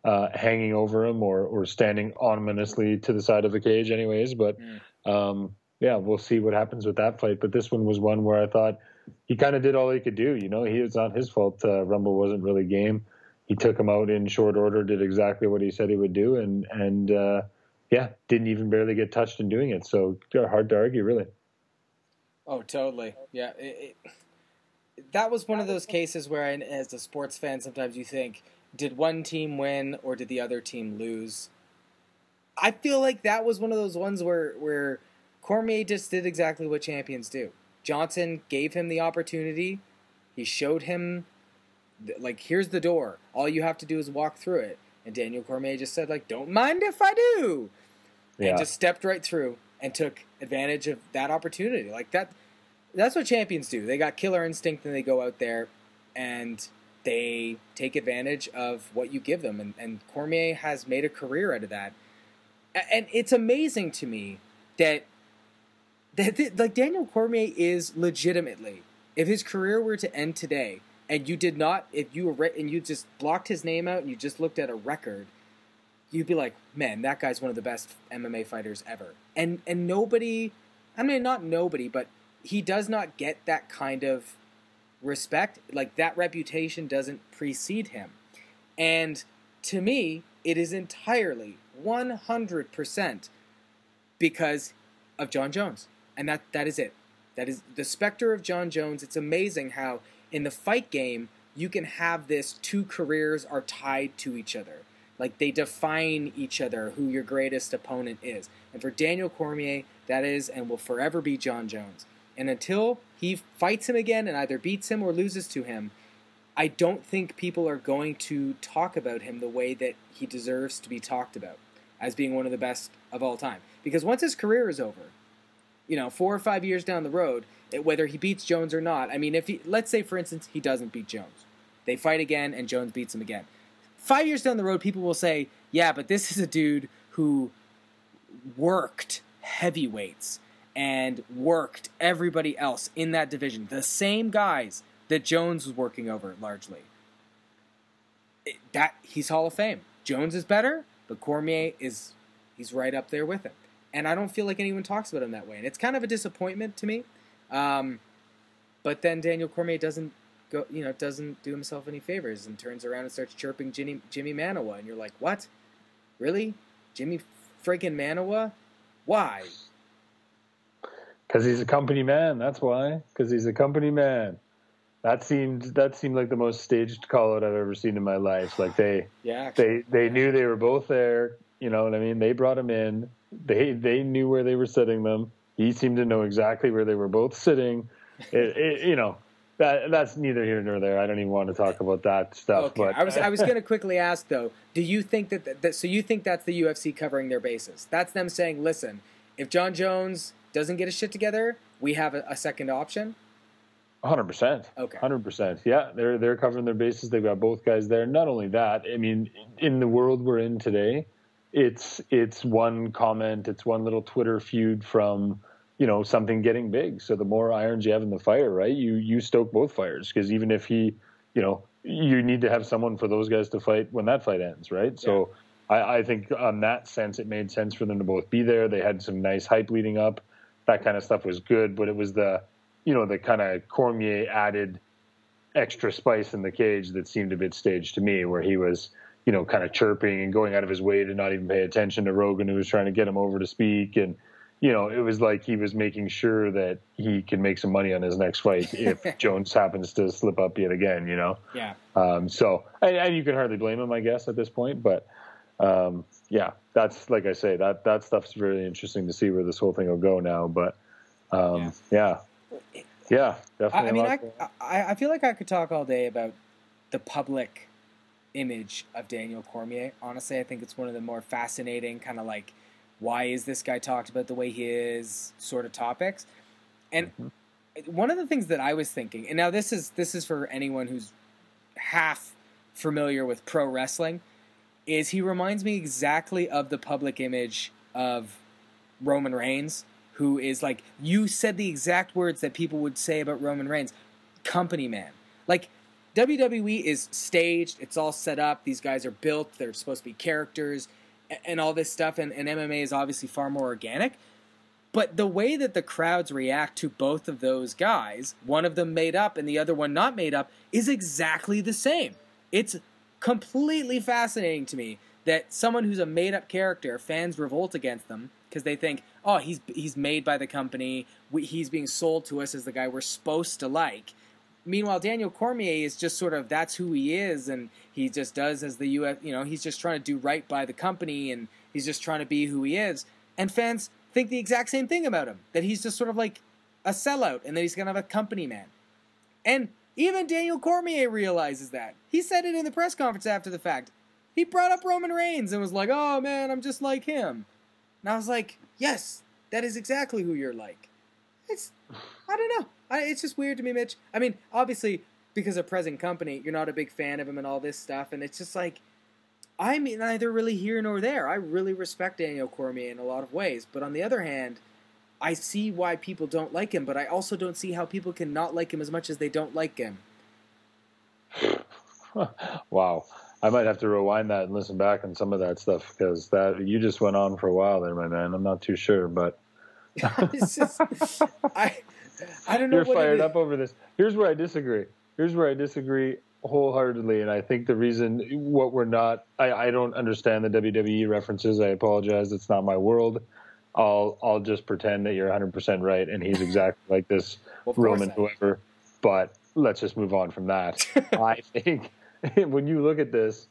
uh, hanging over him or or standing ominously to the side of the cage, anyways. But mm. um, yeah, we'll see what happens with that fight. But this one was one where I thought he kind of did all he could do. You know, he it's not his fault. Uh, Rumble wasn't really game. He took him out in short order, did exactly what he said he would do, and and uh, yeah, didn't even barely get touched in doing it. So hard to argue, really. Oh, totally. Yeah, it, it, that was one of those cases where, I, as a sports fan, sometimes you think, did one team win or did the other team lose? I feel like that was one of those ones where where Cormier just did exactly what champions do. Johnson gave him the opportunity. He showed him, like, here's the door. All you have to do is walk through it. And Daniel Cormier just said, like, don't mind if I do. Yeah. And just stepped right through and took advantage of that opportunity. Like, that. That's what champions do. They got killer instinct and they go out there and they take advantage of what you give them. And, and Cormier has made a career out of that. And it's amazing to me that like Daniel Cormier is legitimately, if his career were to end today, and you did not, if you were and you just blocked his name out and you just looked at a record, you'd be like, man, that guy's one of the best MMA fighters ever. And and nobody, I mean, not nobody, but he does not get that kind of respect. Like that reputation doesn't precede him. And to me, it is entirely 100% because of Jon Jones and that that is it. That is the specter of Jon Jones. It's amazing how in the fight game you can have this two careers are tied to each other. Like they define each other who your greatest opponent is. And for Daniel Cormier, that is and will forever be Jon Jones. And until he fights him again and either beats him or loses to him, I don't think people are going to talk about him the way that he deserves to be talked about as being one of the best of all time. Because once his career is over, you know, four or five years down the road, whether he beats Jones or not. I mean, if he, let's say, for instance, he doesn't beat Jones, they fight again and Jones beats him again. Five years down the road, people will say, yeah, but this is a dude who worked heavyweights and worked everybody else in that division, the same guys that Jones was working over largely. That he's Hall of Fame. Jones is better, but Cormier is he's right up there with him and I don't feel like anyone talks about him that way, and it's kind of a disappointment to me. Um, but then Daniel Cormier doesn't go, you know, doesn't do himself any favors and turns around and starts chirping Jimi Jimi Manuwa, and you're like, what? Really, Jimi freaking Manuwa? Why? Because he's a company man. That's why. Because he's a company man. That seemed that seemed like the most staged call out I've ever seen in my life. Like they, yeah, actually. they they knew they were both there. You know what I mean? They brought him in they they knew where they were sitting them. He seemed to know exactly where they were both sitting. It, it, you know, that that's neither here nor there. I don't even want to talk about that stuff. Okay. But I was I was going to quickly ask though. Do you think that, that so you think that's the UFC covering their bases? That's them saying, listen, if Jon Jones doesn't get his shit together, we have a, a second option. Hundred percent. Okay. Hundred percent. Yeah, they're they're covering their bases. They've got both guys there. Not only that, I mean, in the world we're in today, it's it's one comment, it's one little Twitter feud from you know something getting big. So the more irons you have in the fire, right? You you stoke both fires because even if he you know you need to have someone for those guys to fight when that fight ends, right? Yeah. So I, I think on that sense, it made sense for them to both be there. They had some nice hype leading up. That kind of stuff was good, but it was the, you know, the kind of Cormier added extra spice in the cage that seemed a bit staged to me, where he was, you know, kind of chirping and going out of his way to not even pay attention to Rogan, who was trying to get him over to speak. And, you know, it was like he was making sure that he can make some money on his next fight if Jones happens to slip up yet again, you know? Yeah. Um, so, and, and, you can hardly blame him, I guess, at this point. But, um, yeah, that's like I say, that, that stuff's really interesting to see where this whole thing will go now. But, um, yeah. yeah. Yeah, definitely. I, mean, I, I, I feel like I could talk all day about the public image of Daniel Cormier. Honestly, I think it's one of the more fascinating kind of like why is this guy talked about the way he is sort of topics. And mm-hmm. one of the things that I was thinking, and now this is this is for anyone who's half familiar with pro wrestling, is he reminds me exactly of the public image of Roman Reigns who is like you said the exact words that people would say about Roman Reigns, company man. Like WWE is staged, it's all set up. These guys are built. They're supposed to be characters and all this stuff. And, and MMA is obviously far more organic. But the way that the crowds react to both of those guys, one of them made up and the other one not made up, is exactly the same. It's completely fascinating to me that someone who's a made up character, fans revolt against them because they think, oh, he's he's made by the company. We, he's being sold to us as the guy we're supposed to like. Meanwhile, Daniel Cormier is just sort of that's who he is, and he just does as the UF. You know, he's just trying to do right by the company, and he's just trying to be who he is. And fans think the exact same thing about him that he's just sort of like a sellout, and that he's gonna have a company man. And even Daniel Cormier realizes that. He said it in the press conference after the fact. He brought up Roman Reigns and was like, "Oh man, I'm just like him." And I was like, yes, that is exactly who you're like. It's, I don't know. I, it's just weird to me, Mitch. I mean, obviously, because of present company, you're not a big fan of him and all this stuff, and it's just like, I'm neither really here nor there. I really respect Daniel Cormier in a lot of ways, but on the other hand, I see why people don't like him, but I also don't see how people can not like him as much as they don't like him. wow. I might have to rewind that and listen back on some of that stuff because that you just went on for a while there, my man. I'm not too sure, but just, I I don't know. You're fired up over this. Here's where I disagree. Here's where I disagree wholeheartedly, and I think the reason what we're not I, I don't understand the WWE references. I apologize. It's not my world. I'll I'll just pretend that you're 100 percent right, and he's exactly like this well, Roman whoever. But let's just move on from that. I think when you look at this,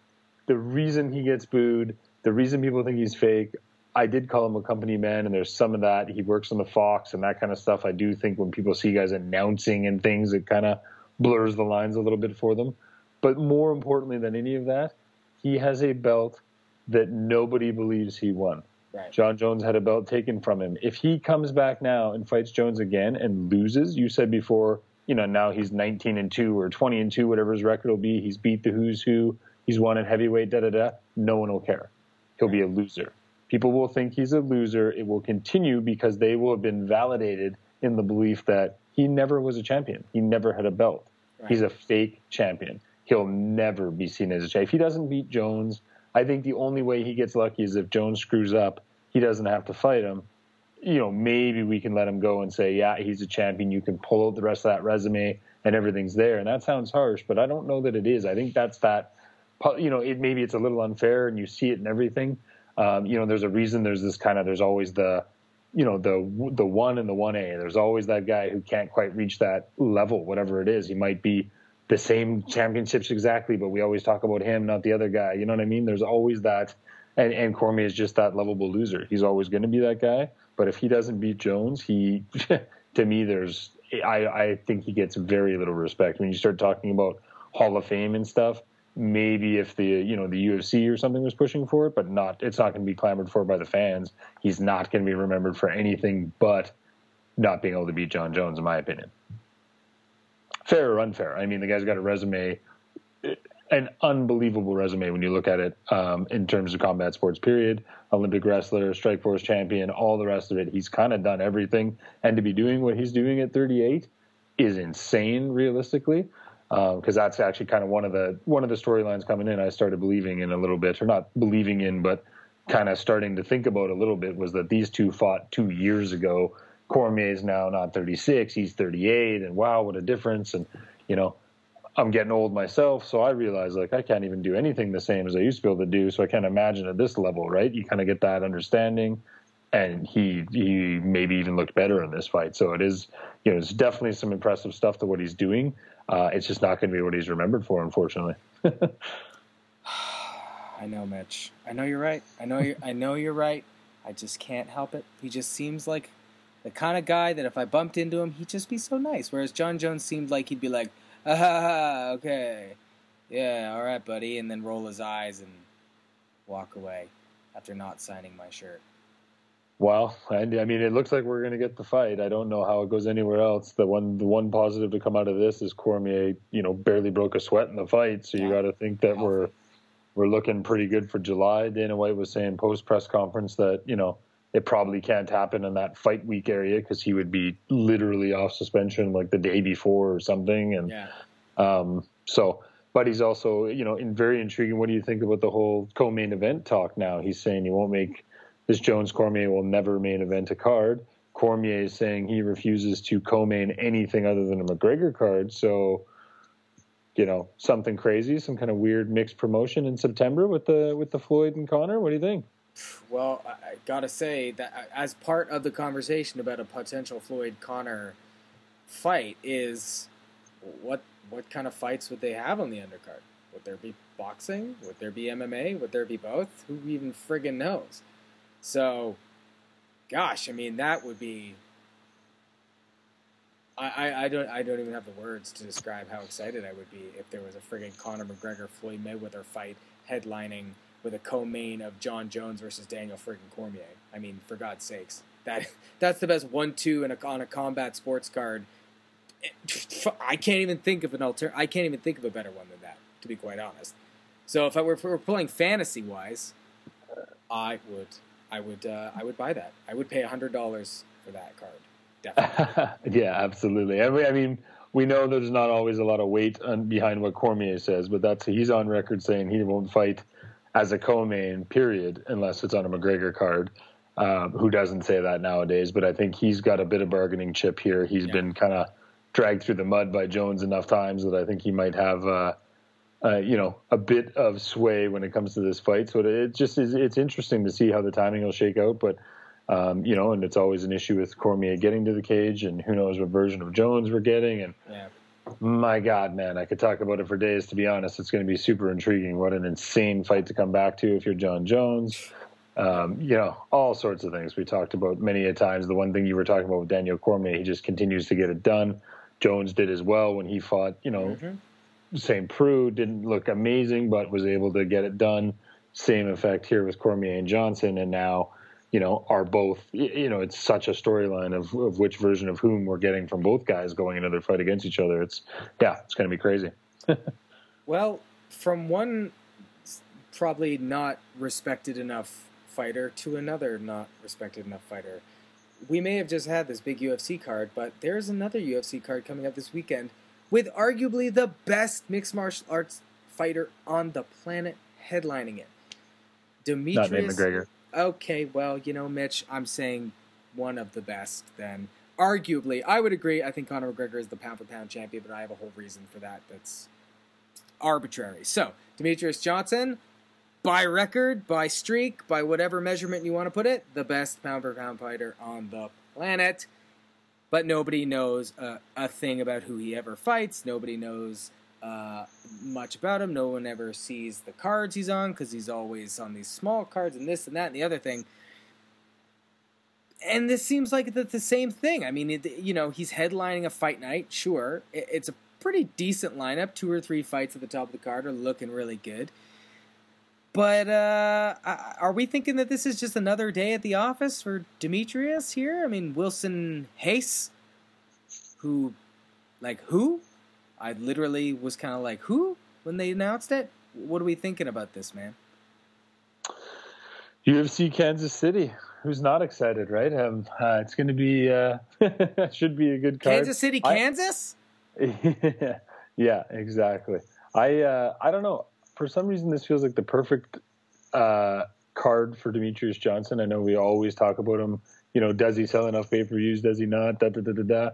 the reason he gets booed, the reason people think he's fake, I did call him a company man, and there's some of that. He works on the Fox and that kind of stuff. I do think when people see guys announcing and things, it kind of blurs the lines a little bit for them. But more importantly than any of that, he has a belt that nobody believes he won. Right. Jon Jones had a belt taken from him. If he comes back now and fights Jones again and loses, you said before you know, now he's 19 and 2 or 20 and 2, whatever his record will be. He's beat the who's who. He's won at heavyweight, da da da. No one will care. He'll be a loser. People will think he's a loser. It will continue because they will have been validated in the belief that he never was a champion. He never had a belt. Right. He's a fake champion. He'll never be seen as a champion. If he doesn't beat Jones, I think the only way he gets lucky is if Jones screws up. He doesn't have to fight him you know, maybe we can let him go and say, yeah, he's a champion. You can pull out the rest of that resume and everything's there. And that sounds harsh, but I don't know that it is. I think that's that, you know, it, maybe it's a little unfair and you see it in everything. Um, you know, there's a reason there's this kind of, there's always the, you know, the, the one and the 1A. There's always that guy who can't quite reach that level, whatever it is. He might be the same championships exactly, but we always talk about him, not the other guy. You know what I mean? There's always that. And, and Cormier is just that lovable loser. He's always going to be that guy. But if he doesn't beat Jones, he to me there's I, I think he gets very little respect when you start talking about Hall of Fame and stuff. Maybe if the you know the UFC or something was pushing for it, but not it's not going to be clamored for by the fans. He's not going to be remembered for anything but not being able to beat Jon Jones, in my opinion. Fair or unfair? I mean, the guy's got a resume an unbelievable resume when you look at it um, in terms of combat sports. Period. Olympic wrestler, Strikeforce champion, all the rest of it. He's kind of done everything, and to be doing what he's doing at 38 is insane, realistically. because um, that's actually kind of one of the one of the storylines coming in. I started believing in a little bit, or not believing in, but kind of starting to think about a little bit was that these two fought two years ago. Cormier is now not 36; he's 38, and wow, what a difference! And you know, I'm getting old myself, so I realize like I can't even do anything the same as I used to be able to do. So I can't imagine at this level, right? You kind of get that understanding, and he he maybe even looked better in this fight. So it is, you know, it's definitely some impressive stuff to what he's doing. Uh, it's just not going to be what he's remembered for, unfortunately. I know, Mitch. I know you're right. I know you. I know you're right. I just can't help it. He just seems like the kind of guy that if I bumped into him, he'd just be so nice. Whereas Jon Jones seemed like he'd be like, ah, okay, yeah, all right, buddy, and then roll his eyes and walk away after not signing my shirt. Well, and I mean, it looks like we're going to get the fight. I don't know how it goes anywhere else. The one, the one positive to come out of this is Cormier, you know, barely broke a sweat in the fight. So you got to think that we're we're looking pretty good for July. Dana White was saying post press conference that you know it probably can't happen in that fight week area because he would be literally off suspension like the day before or something. And yeah. um, so, but he's also, you know, in very intriguing. What do you think about the whole co-main event talk now? He's saying he won't make this Jones Cormier will never main event a card. Cormier is saying he refuses to co-main anything other than a McGregor card. So, you know, something crazy, some kind of weird mixed promotion in September with the with the Floyd and Conor. What do you think? Well, I, gotta say that uh, as part of the conversation about a potential Floyd Conor fight is what what kind of fights would they have on the undercard? Would there be boxing? Would there be MMA? Would there be both? Who even friggin' knows? So, gosh, I mean, that would be. I, I, I don't I don't even have the words to describe how excited I would be if there was a friggin' Conor McGregor Floyd Mayweather fight headlining with a co-main of Jon Jones versus Daniel friggin' Cormier. I mean, for God's sakes, that that's the best one-two in a, on a combat sports card. I can't even think of an alter. I can't even think of a better one than that, to be quite honest. So if I were, if we were playing fantasy wise, I would, I would, uh, I would buy that. I would pay hundred dollars for that card. Definitely. yeah, absolutely. I mean, I mean, we know there's not always a lot of weight behind what Cormier says, but that's he's on record saying he won't fight as a co-main, period, unless it's on a McGregor card. Um, who doesn't say that nowadays? But I think he's got a bit of bargaining chip here. He's yeah. been kind of dragged through the mud by Jones enough times that I think he might have, uh, uh, you know, a bit of sway when it comes to this fight. So it just is. It's interesting to see how the timing will shake out, but. Um, you know, and it's always an issue with Cormier getting to the cage, and who knows what version of Jones we're getting, and yeah my God, man, I could talk about it for days. To be honest, it's going to be super intriguing. What an insane fight to come back to if you're Jon Jones. Um, you know, all sorts of things we talked about many a times. The one thing you were talking about with Daniel Cormier, he just continues to get it done. Jones did as well when he fought. You know, mm-hmm. St. Preux didn't look amazing, but was able to get it done. Same effect here with Cormier and Johnson, and now you know, are both, you know, it's such a storyline of, of which version of whom we're getting from both guys going into their fight against each other. It's, yeah, it's going to be crazy. well, from one probably not respected enough fighter to another not respected enough fighter, we may have just had this big UFC card, but there's another UFC card coming up this weekend with arguably the best mixed martial arts fighter on the planet headlining it. Demetrius. Not named McGregor okay, well, you know, Mitch, I'm saying one of the best then. Arguably, I would agree. I think Conor McGregor is the pound for pound champion, but I have a whole reason for that that's arbitrary. So, Demetrius Johnson, by record, by streak, by whatever measurement you want to put it, the best pound for pound fighter on the planet. But nobody knows a, a thing about who he ever fights. Nobody knows uh, much about him. No one ever sees the cards he's on because he's always on these small cards and this and that and the other thing. And this seems like the, the same thing. I mean, it, you know, he's headlining a fight night. Sure, it, it's a pretty decent lineup. Two or three fights at the top of the card are looking really good. But uh, are we thinking that this is just another day at the office for Demetrius here? I mean, Wilson Reis, who, like, who? I literally was kind of like, who? When they announced it? What are we thinking about this, man? UFC Kansas City. Who's not excited, right? Um, uh, it's going to be, uh, should be a good card. Kansas City, Kansas? I, Yeah, exactly. I uh, I don't know. For some reason, this feels like the perfect uh, card for Demetrius Johnson. I know we always talk about him. You know, does he sell enough pay per views? Does he not? Da da da da da.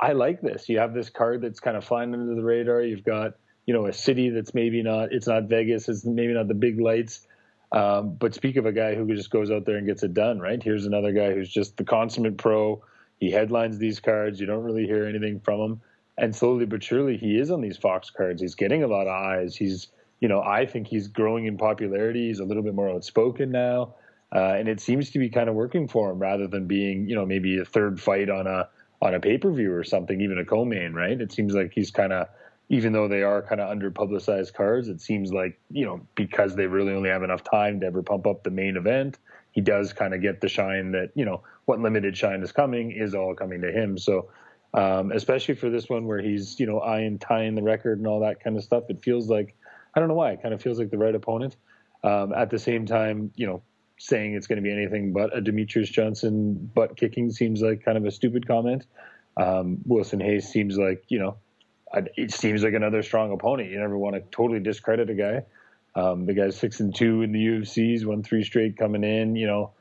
I like this. You have this card that's kind of flying under the radar. You've got you know a city that's maybe not. It's not Vegas. It's maybe not the big lights. Um, but speak of a guy who just goes out there and gets it done, right? Here's another guy who's just the consummate pro. He headlines these cards. You don't really hear anything from him. And slowly but surely, he is on these Fox cards. He's getting a lot of eyes. He's, you know, I think he's growing in popularity. He's a little bit more outspoken now. Uh, and it seems to be kind of working for him rather than being, you know, maybe a third fight on a on a pay per view or something, even a co-main, right? It seems like he's kind of even though they are kind of under publicized cards, it seems like, you know, because they really only have enough time to ever pump up the main event, he does kind of get the shine that, you know, what limited shine is coming is all coming to him. So, um, especially for this one where he's, you know, eyeing tying the record and all that kind of stuff, it feels like, I don't know why, it kind of feels like the right opponent. Um, at the same time, you know, saying it's going to be anything but a Demetrius Johnson butt kicking seems like kind of a stupid comment. Um, Wilson Reis seems like, you know, it seems like another strong opponent. You never want to totally discredit a guy. Um, the guy's six and two in the UFC's, won three straight coming in. You know,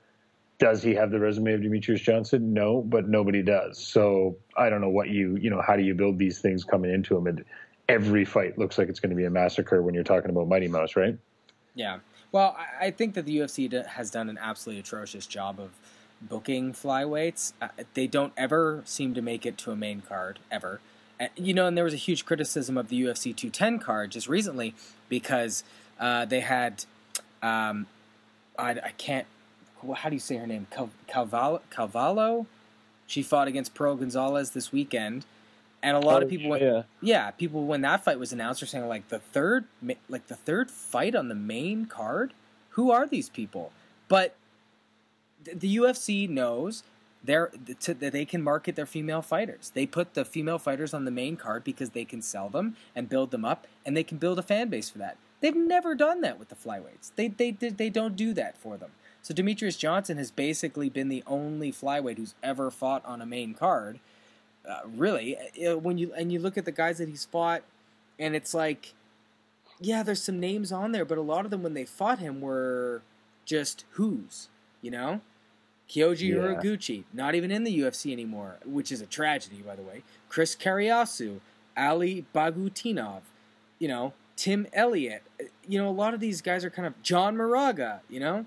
does he have the resume of Demetrius Johnson? No, but nobody does. So I don't know what you, you know, how do you build these things coming into him? And every fight looks like it's going to be a massacre when you're talking about Mighty Mouse, right? Yeah. Well, I think that the UFC has done an absolutely atrocious job of booking flyweights. Uh, they don't ever seem to make it to a main card ever you know, and there was a huge criticism of the UFC 210 card just recently because uh, they had, um, I, I, can't, how do you say her name? Cal- Calvalo, Calvalo? She fought against Pearl Gonzalez this weekend. And a lot oh, of people, went, yeah. yeah, people when that fight was announced were saying like the third, like the third fight on the main card. Who are these people? But the UFC knows they're to, they can market their female fighters. They put the female fighters on the main card because they can sell them and build them up, and they can build a fan base for that. They've never done that with the flyweights. They they they don't do that for them. So Demetrius Johnson has basically been the only flyweight who's ever fought on a main card. Uh, really, uh, when you and you look at the guys that he's fought, and it's like, yeah, there's some names on there, but a lot of them when they fought him were just who's, you know. Kyoji yeah. Horiguchi, not even in the UFC anymore, which is a tragedy, by the way. Chris Cariaso, Ali Bagautinov, you know, Tim Elliott. You know, a lot of these guys are kind of John Moraga, you know?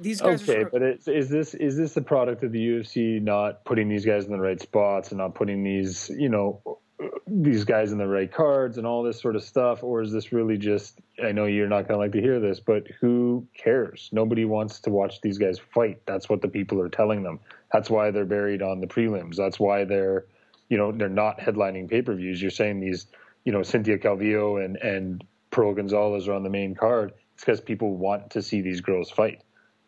These guys okay, are but is this is this the product of the UFC not putting these guys in the right spots and not putting these you know these guys in the right cards and all this sort of stuff, or is this really just? I know you're not going to like to hear this, but who cares? Nobody wants to watch these guys fight. That's what the people are telling them. That's why they're buried on the prelims. That's why they're, you know, they're not headlining pay per views. You're saying these, you know, Cynthia Calvillo and and Pearl Gonzalez are on the main card. It's because people want to see these girls fight.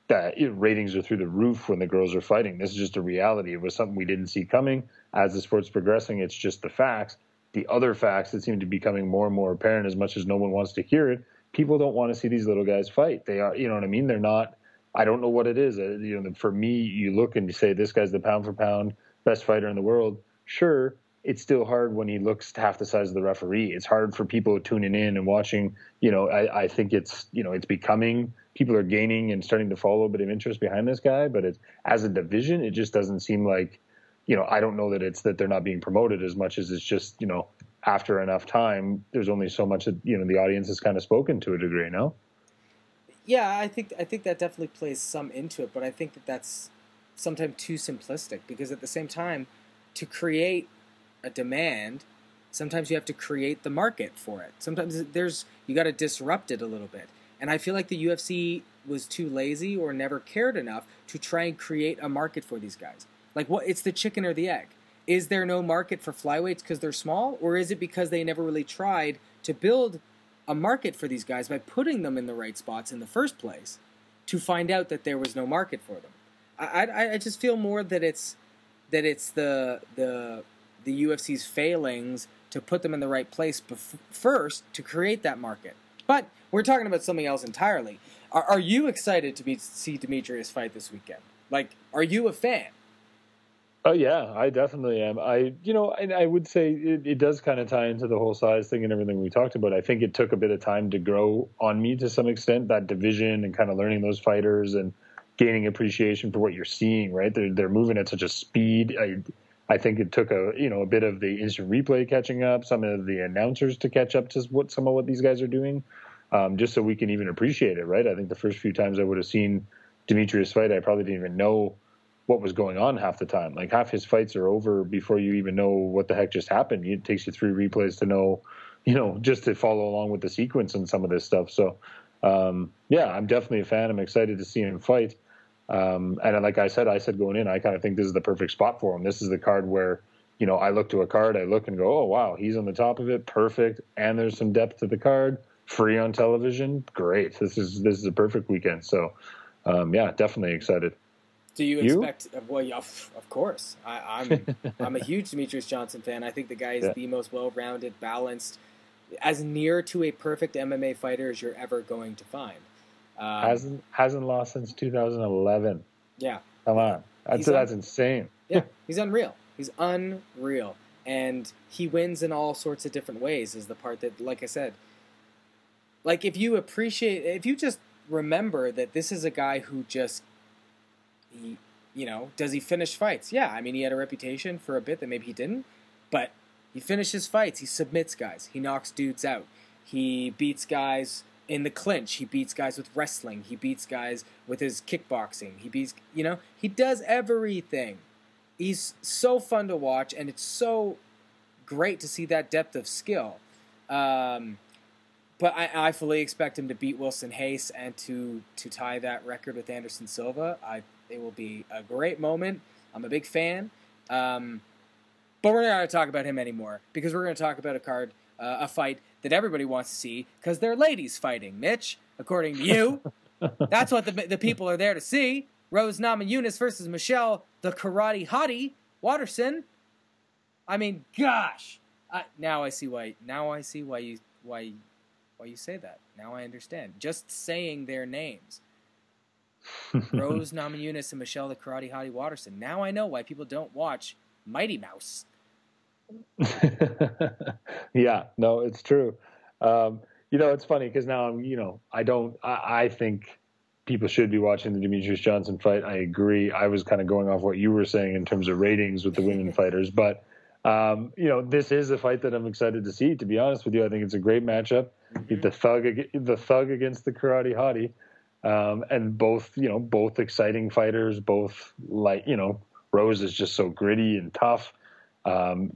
That ratings are through the roof when the girls are fighting. This is just a reality. It was something we didn't see coming as the sport's progressing, it's just the facts. The other facts that seem to be becoming more and more apparent, as much as no one wants to hear it, people don't want to see these little guys fight. They are, you know what I mean? They're not. I don't know what it is. Uh, you know, for me, you look and you say this guy's the pound for pound best fighter in the world. Sure, it's still hard when he looks half the size of the referee. It's hard for people tuning in and watching. You know, I, I think it's you know it's becoming people are gaining and starting to follow a bit of interest behind this guy. But it's as a division, it just doesn't seem like you know, I don't know that it's that they're not being promoted as much as it's just, you know, after enough time, there's only so much that, you know, the audience has kind of spoken to a degree, no? Yeah, I think I think that definitely plays some into it, but I think that that's sometimes too simplistic because at the same time, to create a demand, sometimes you have to create the market for it. Sometimes there's you got to disrupt it a little bit. And I feel like the UFC was too lazy or never cared enough to try and create a market for these guys. Like what? It's the chicken or the egg. Is there no market for flyweights because they're small, or is it because they never really tried to build a market for these guys by putting them in the right spots in the first place to find out that there was no market for them? I, I, I just feel more that it's that it's the the the UFC's failings to put them in the right place bef- first to create that market. But we're talking about something else entirely. Are, are you excited to be, see Demetrius fight this weekend? Like, are you a fan? Oh yeah, I definitely am. I, you know, and I would say it, it does kind of tie into the whole size thing and everything we talked about. I think it took a bit of time to grow on me to some extent. That division and kind of learning those fighters and gaining appreciation for what you're seeing. Right, they're they're moving at such a speed. I, I think it took a you know a bit of the instant replay catching up, some of the announcers to catch up to what some of what these guys are doing, um, just so we can even appreciate it. Right, I think the first few times I would have seen Demetrius fight, I probably didn't even know what was going on half the time. Like half his fights are over before you even know what the heck just happened. It takes you three replays to know, you know, just to follow along with the sequence and some of this stuff. So, um, yeah, I'm definitely a fan. I'm excited to see him fight. Um, and like I said, I said going in, I kind of think this is the perfect spot for him. This is the card where, you know, I look to a card, I look and go, oh wow, he's on the top of it, perfect, and there's some depth to the card, free on television, great. This is this is a perfect weekend. So, um, yeah, definitely excited. Do you, you? expect? Well, yeah, of course. I, am I'm, I'm a huge Demetrius Johnson fan. I think the guy is yeah. the most well-rounded, balanced, as near to a perfect MMA fighter as you're ever going to find. Um, hasn't hasn't lost since 2011. Yeah, come on, that's that's un- insane. yeah, he's unreal. He's unreal, and he wins in all sorts of different ways. Is the part that, like I said, like if you appreciate, if you just remember that this is a guy who just he, you know, does he finish fights? Yeah, I mean, he had a reputation for a bit that maybe he didn't, but he finishes fights. He submits guys. He knocks dudes out. He beats guys in the clinch. He beats guys with wrestling. He beats guys with his kickboxing. He beats, you know, he does everything. He's so fun to watch, and it's so great to see that depth of skill. Um, but I, I, fully expect him to beat Wilson Reis and to to tie that record with Anderson Silva. I it will be a great moment. I'm a big fan. Um, but we're not going to talk about him anymore because we're going to talk about a card, uh, a fight that everybody wants to see because they're ladies fighting, Mitch, according to you. That's what the, the people are there to see. Rose Namajunas versus Michelle, the karate hottie, Waterson. I mean, gosh. I, now I see why. Now I see why you why why you say that. Now I understand. Just saying their names Rose Namajunas and Michelle the Karate Hottie Waterson. Now I know why people don't watch Mighty Mouse. yeah, no, it's true. Um, you know, it's funny because now I'm, you know, I don't, I, I, think people should be watching the Demetrius Johnson fight. I agree. I was kind of going off what you were saying in terms of ratings with the women fighters, but um, you know, this is a fight that I'm excited to see. To be honest with you, I think it's a great matchup. Mm-hmm. The thug, the thug against the karate hottie. Um, and both, you know, both exciting fighters, both like, you know, Rose is just so gritty and tough. Um,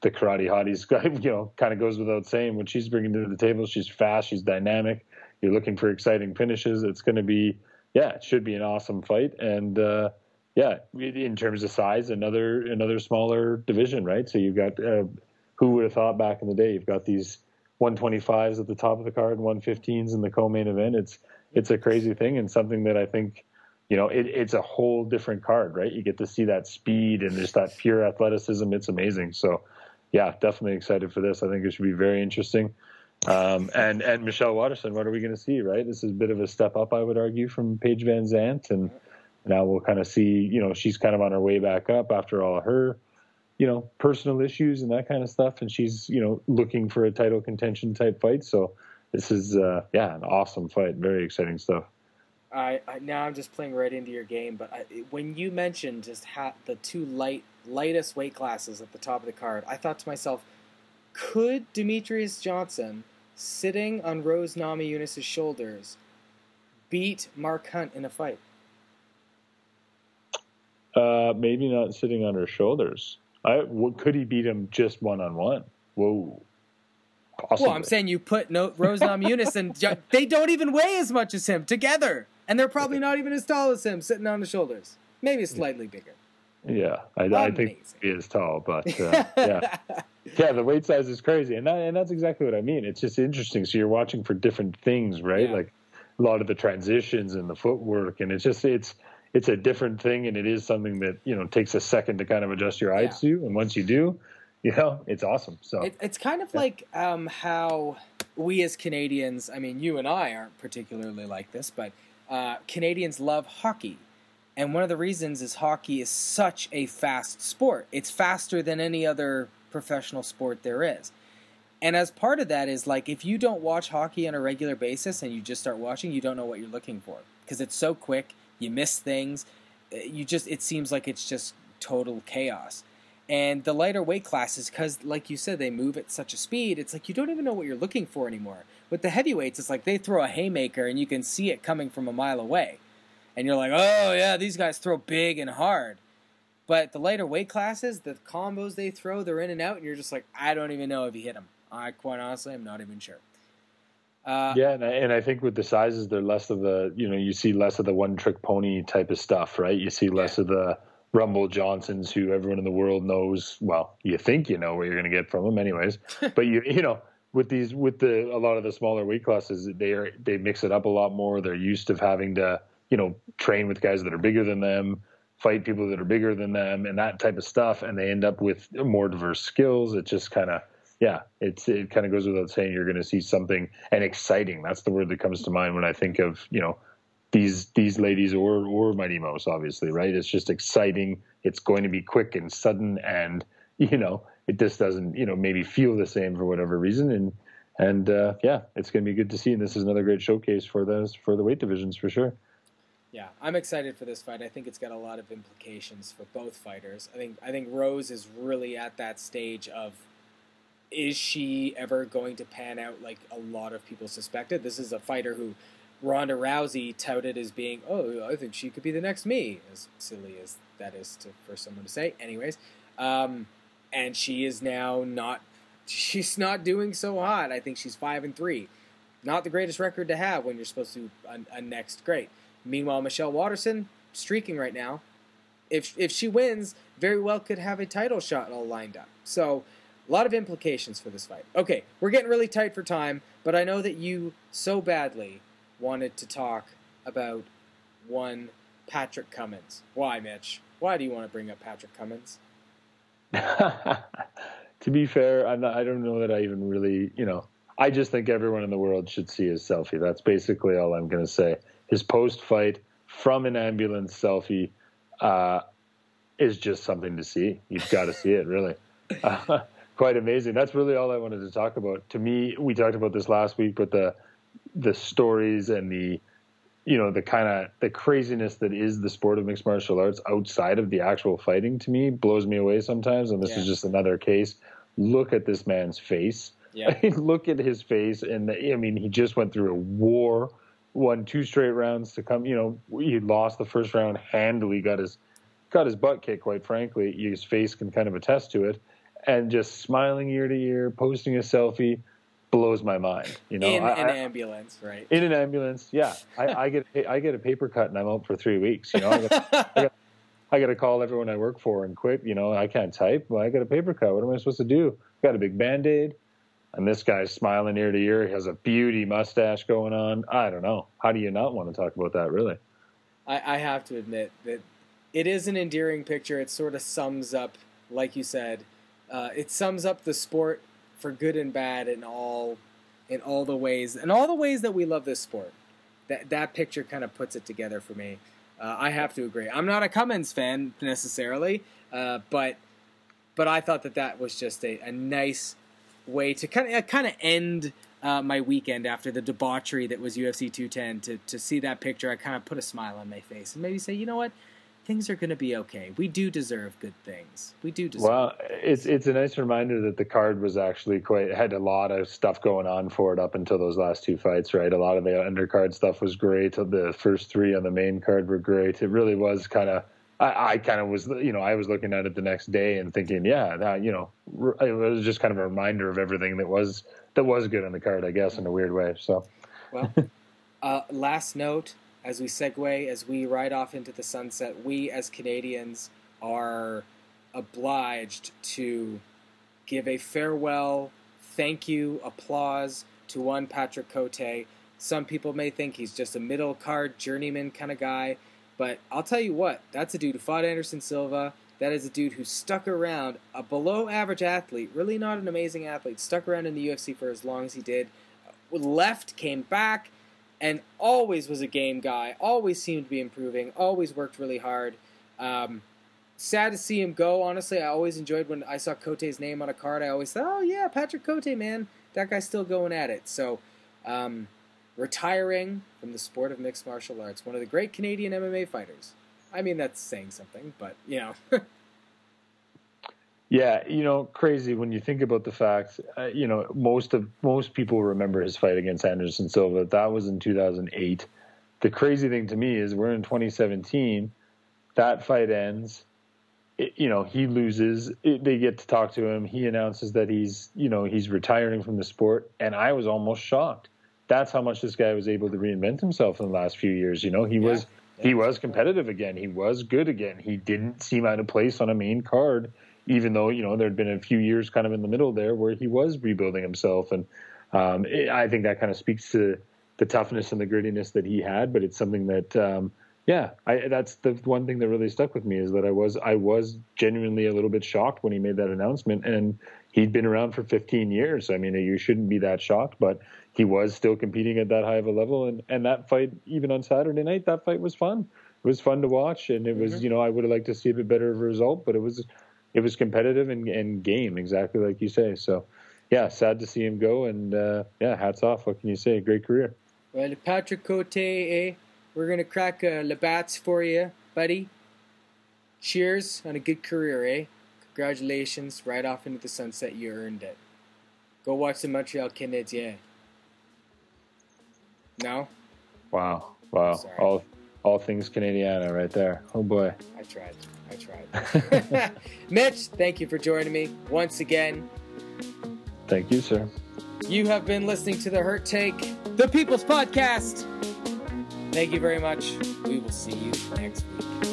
the karate hottie's, you know, kind of goes without saying what she's bringing to the table. She's fast, she's dynamic. You're looking for exciting finishes. It's going to be, yeah, it should be an awesome fight. And, uh, yeah, in terms of size, another another smaller division, right? So you've got uh, who would have thought back in the day? You've got these 125s at the top of the card, 115s in the co-main event. It's it's a crazy thing and something that I think, you know, it, it's a whole different card, right? You get to see that speed and just that pure athleticism. It's amazing. So, yeah, definitely excited for this. I think it should be very interesting. Um, and and Michelle Waterson, what are we going to see? Right, this is a bit of a step up, I would argue, from Paige VanZant, and now we'll kind of see. You know, she's kind of on her way back up after all her, you know, personal issues and that kind of stuff, and she's you know looking for a title contention type fight. So this is uh, yeah an awesome fight. Very exciting stuff. I, I now I'm just playing right into your game, but I, when you mentioned just ha- the two light lightest weight classes at the top of the card, I thought to myself, could Demetrius Johnson sitting on Rose Namajunas' shoulders beat Mark Hunt in a fight? Uh, maybe not sitting on her shoulders. I could he beat him just one on one? Whoa. Possibly. Well, I'm saying you put no, Rose Namajunas and they don't even weigh as much as him together, and they're probably not even as tall as him, sitting on the shoulders. Maybe slightly bigger. Yeah, I, I think he is tall, but uh, yeah, yeah, the weight size is crazy, and that, and that's exactly what I mean. It's just interesting. So you're watching for different things, right? Yeah. Like a lot of the transitions and the footwork, and it's just it's it's a different thing, and it is something that you know takes a second to kind of adjust your eyes yeah. to, and once you do, you know, it's awesome. So it, it's kind of yeah. like um, how we as Canadians, I mean, you and I aren't particularly like this, but uh, Canadians love hockey. And one of the reasons is hockey is such a fast sport. It's faster than any other professional sport there is. And as part of that is like if you don't watch hockey on a regular basis and you just start watching, you don't know what you're looking for because it's so quick, you miss things. Uh, you just it seems like it's just total chaos. And the lighter weight classes, because like you said, they move at such a speed, it's like you don't even know what you're looking for anymore. With the heavyweights, it's like they throw a haymaker and you can see it coming from a mile away and you're like, oh yeah, these guys throw big and hard. But the lighter weight classes, the combos they throw, they're in and out, and you're just like, I don't even know if you hit them. I quite honestly, I'm not even sure. Uh, yeah, and I, and I think with the sizes, they're less of the you know you see less of the one trick pony type of stuff, right? You see less yeah. of the Rumble Johnsons, who everyone in the world knows. Well, you think you know what you're going to get from them, anyways. but you you know with these with the a lot of the smaller weight classes, they are they mix it up a lot more. They're used to having to you know, train with guys that are bigger than them, fight people that are bigger than them, and that type of stuff, and they end up with more diverse skills. It just kind of, yeah, it's it kind of goes without saying you're going to see something and exciting. That's the word that comes to mind when I think of you know these these ladies or or Mighty Mouse, obviously, right? It's just exciting. It's going to be quick and sudden, and you know, it just doesn't you know maybe feel the same for whatever reason, and and uh, yeah, it's going to be good to see. And this is another great showcase for those for the weight divisions for sure. Yeah, I'm excited for this fight. I think it's got a lot of implications for both fighters. I think I think Rose is really at that stage of is she ever going to pan out like a lot of people suspected? This is a fighter who Ronda Rousey touted as being, "Oh, I think she could be the next me." As silly as that is to, for someone to say, anyways. Um, and she is now not. She's not doing so hot. I think she's five and three. Not the greatest record to have when you're supposed to a, a next great. Meanwhile, Michelle Waterson streaking right now. If if she wins, very well could have a title shot all lined up. So, a lot of implications for this fight. Okay, we're getting really tight for time, but I know that you so badly wanted to talk about one Patrick Cummins. Why, Mitch? Why do you want to bring up Patrick Cummins? to be fair, not, I don't know that I even really, you know, I just think everyone in the world should see his selfie. That's basically all I'm going to say his post fight from an ambulance selfie uh, is just something to see. You've got to see it, really. Uh, quite amazing. That's really all I wanted to talk about. To me, we talked about this last week, but the the stories and the you know the kind of the craziness that is the sport of mixed martial arts outside of the actual fighting to me blows me away sometimes and this yeah. is just another case look at this man's face yeah. look at his face and the, i mean he just went through a war won two straight rounds to come. You know, he lost the first round handily, got his got his butt kicked. Quite frankly, his face can kind of attest to it. And just smiling ear to ear, posting a selfie, blows my mind. You know, in an ambulance, right? In an ambulance, yeah. I, I, get I get a paper cut and I'm out for three weeks. You know, I got, I, got, I got to call everyone I work for and quit. You know, I can't type. Well, I got a paper cut. What am I supposed to do? Got a big band aid and this guy's smiling ear to ear. He has a beauty mustache going on. I don't know. How do you not want to talk about that, really? I, I have to admit that it is an endearing picture. It sort of sums up, like you said, uh, it sums up the sport for good and bad in all in all the ways and all the ways that we love this sport. That that picture kind of puts it together for me. Uh, I have to agree. I'm not a Cummins fan necessarily, uh, but but I thought that that was just a, a nice way to kind of kind of end uh, my weekend after the debauchery that was UFC 210. To to see that picture, I kind of put a smile on my face and maybe say, you know what, things are going to be okay. We do deserve good things. We do deserve. Well, it's it's a nice reminder that the card was actually quite had a lot of stuff going on for it up until those last two fights. Right, a lot of the undercard stuff was great. The first three on the main card were great. It really was kind of I, I kind of was, you know, I was looking at it the next day and thinking, yeah, that, you know, it was just kind of a reminder of everything that was that was good on the card, I guess, in a weird way. So, well, uh, last note as we segue, as we ride off into the sunset, we as Canadians are obliged to give a farewell, thank you, applause to one Patrick Cote. Some people may think he's just a middle card journeyman kind of guy. But I'll tell you what, that's a dude who fought Anderson Silva. That is a dude who stuck around, a below average athlete, really not an amazing athlete, stuck around in the UFC for as long as he did, left, came back, and always was a game guy. Always seemed to be improving. Always worked really hard. Um, sad to see him go. Honestly, I always enjoyed when I saw Cote's name on a card. I always thought, oh yeah, Patrick Cote, man, that guy's still going at it. So, um, retiring from the sport of mixed martial arts, one of the great Canadian MMA fighters. I mean, that's saying something, but you know. yeah, you know, crazy when you think about the facts. uh, you know, most of most people remember his fight against Anderson Silva. That was in 2008. The crazy thing to me is we're in 2017. That fight ends it, you know, he loses. It, they get to talk to him. He announces that he's, you know, he's retiring from the sport, and I was almost shocked. That's how much this guy was able to reinvent himself in the last few years. You know, he yeah. was he was competitive again. He was good again. He didn't seem out of place on a main card, even though you know there had been a few years kind of in the middle there where he was rebuilding himself, and um, it, I think that kind of speaks to the toughness and the grittiness that he had. But it's something that um, yeah, I, that's the one thing that really stuck with me is that I was I was genuinely a little bit shocked when he made that announcement, and he'd been around for 15 years. I mean, you shouldn't be that shocked, but he was still competing at that high of a level, and and that fight, even on Saturday night, that fight was fun. It was fun to watch, and it was mm-hmm. you know I would have liked to see a bit better of a result, but it was it was competitive and, and game exactly like you say. So yeah, sad to see him go, and uh, yeah, hats off. What can you say? Great career. Well, Patrick Cote, eh? We're gonna crack a Labatt's for you, buddy. Cheers on a good career, eh? Congratulations, right off into the sunset. You earned it. Go watch the Montreal Canadiens. No. Wow! Wow! Sorry. All all things Canadiana right there. Oh boy. I tried. I tried. Mitch, thank you for joining me once again. Thank you, sir. You have been listening to the Hurt Take, the People's Podcast. Thank you very much. We will see you next week.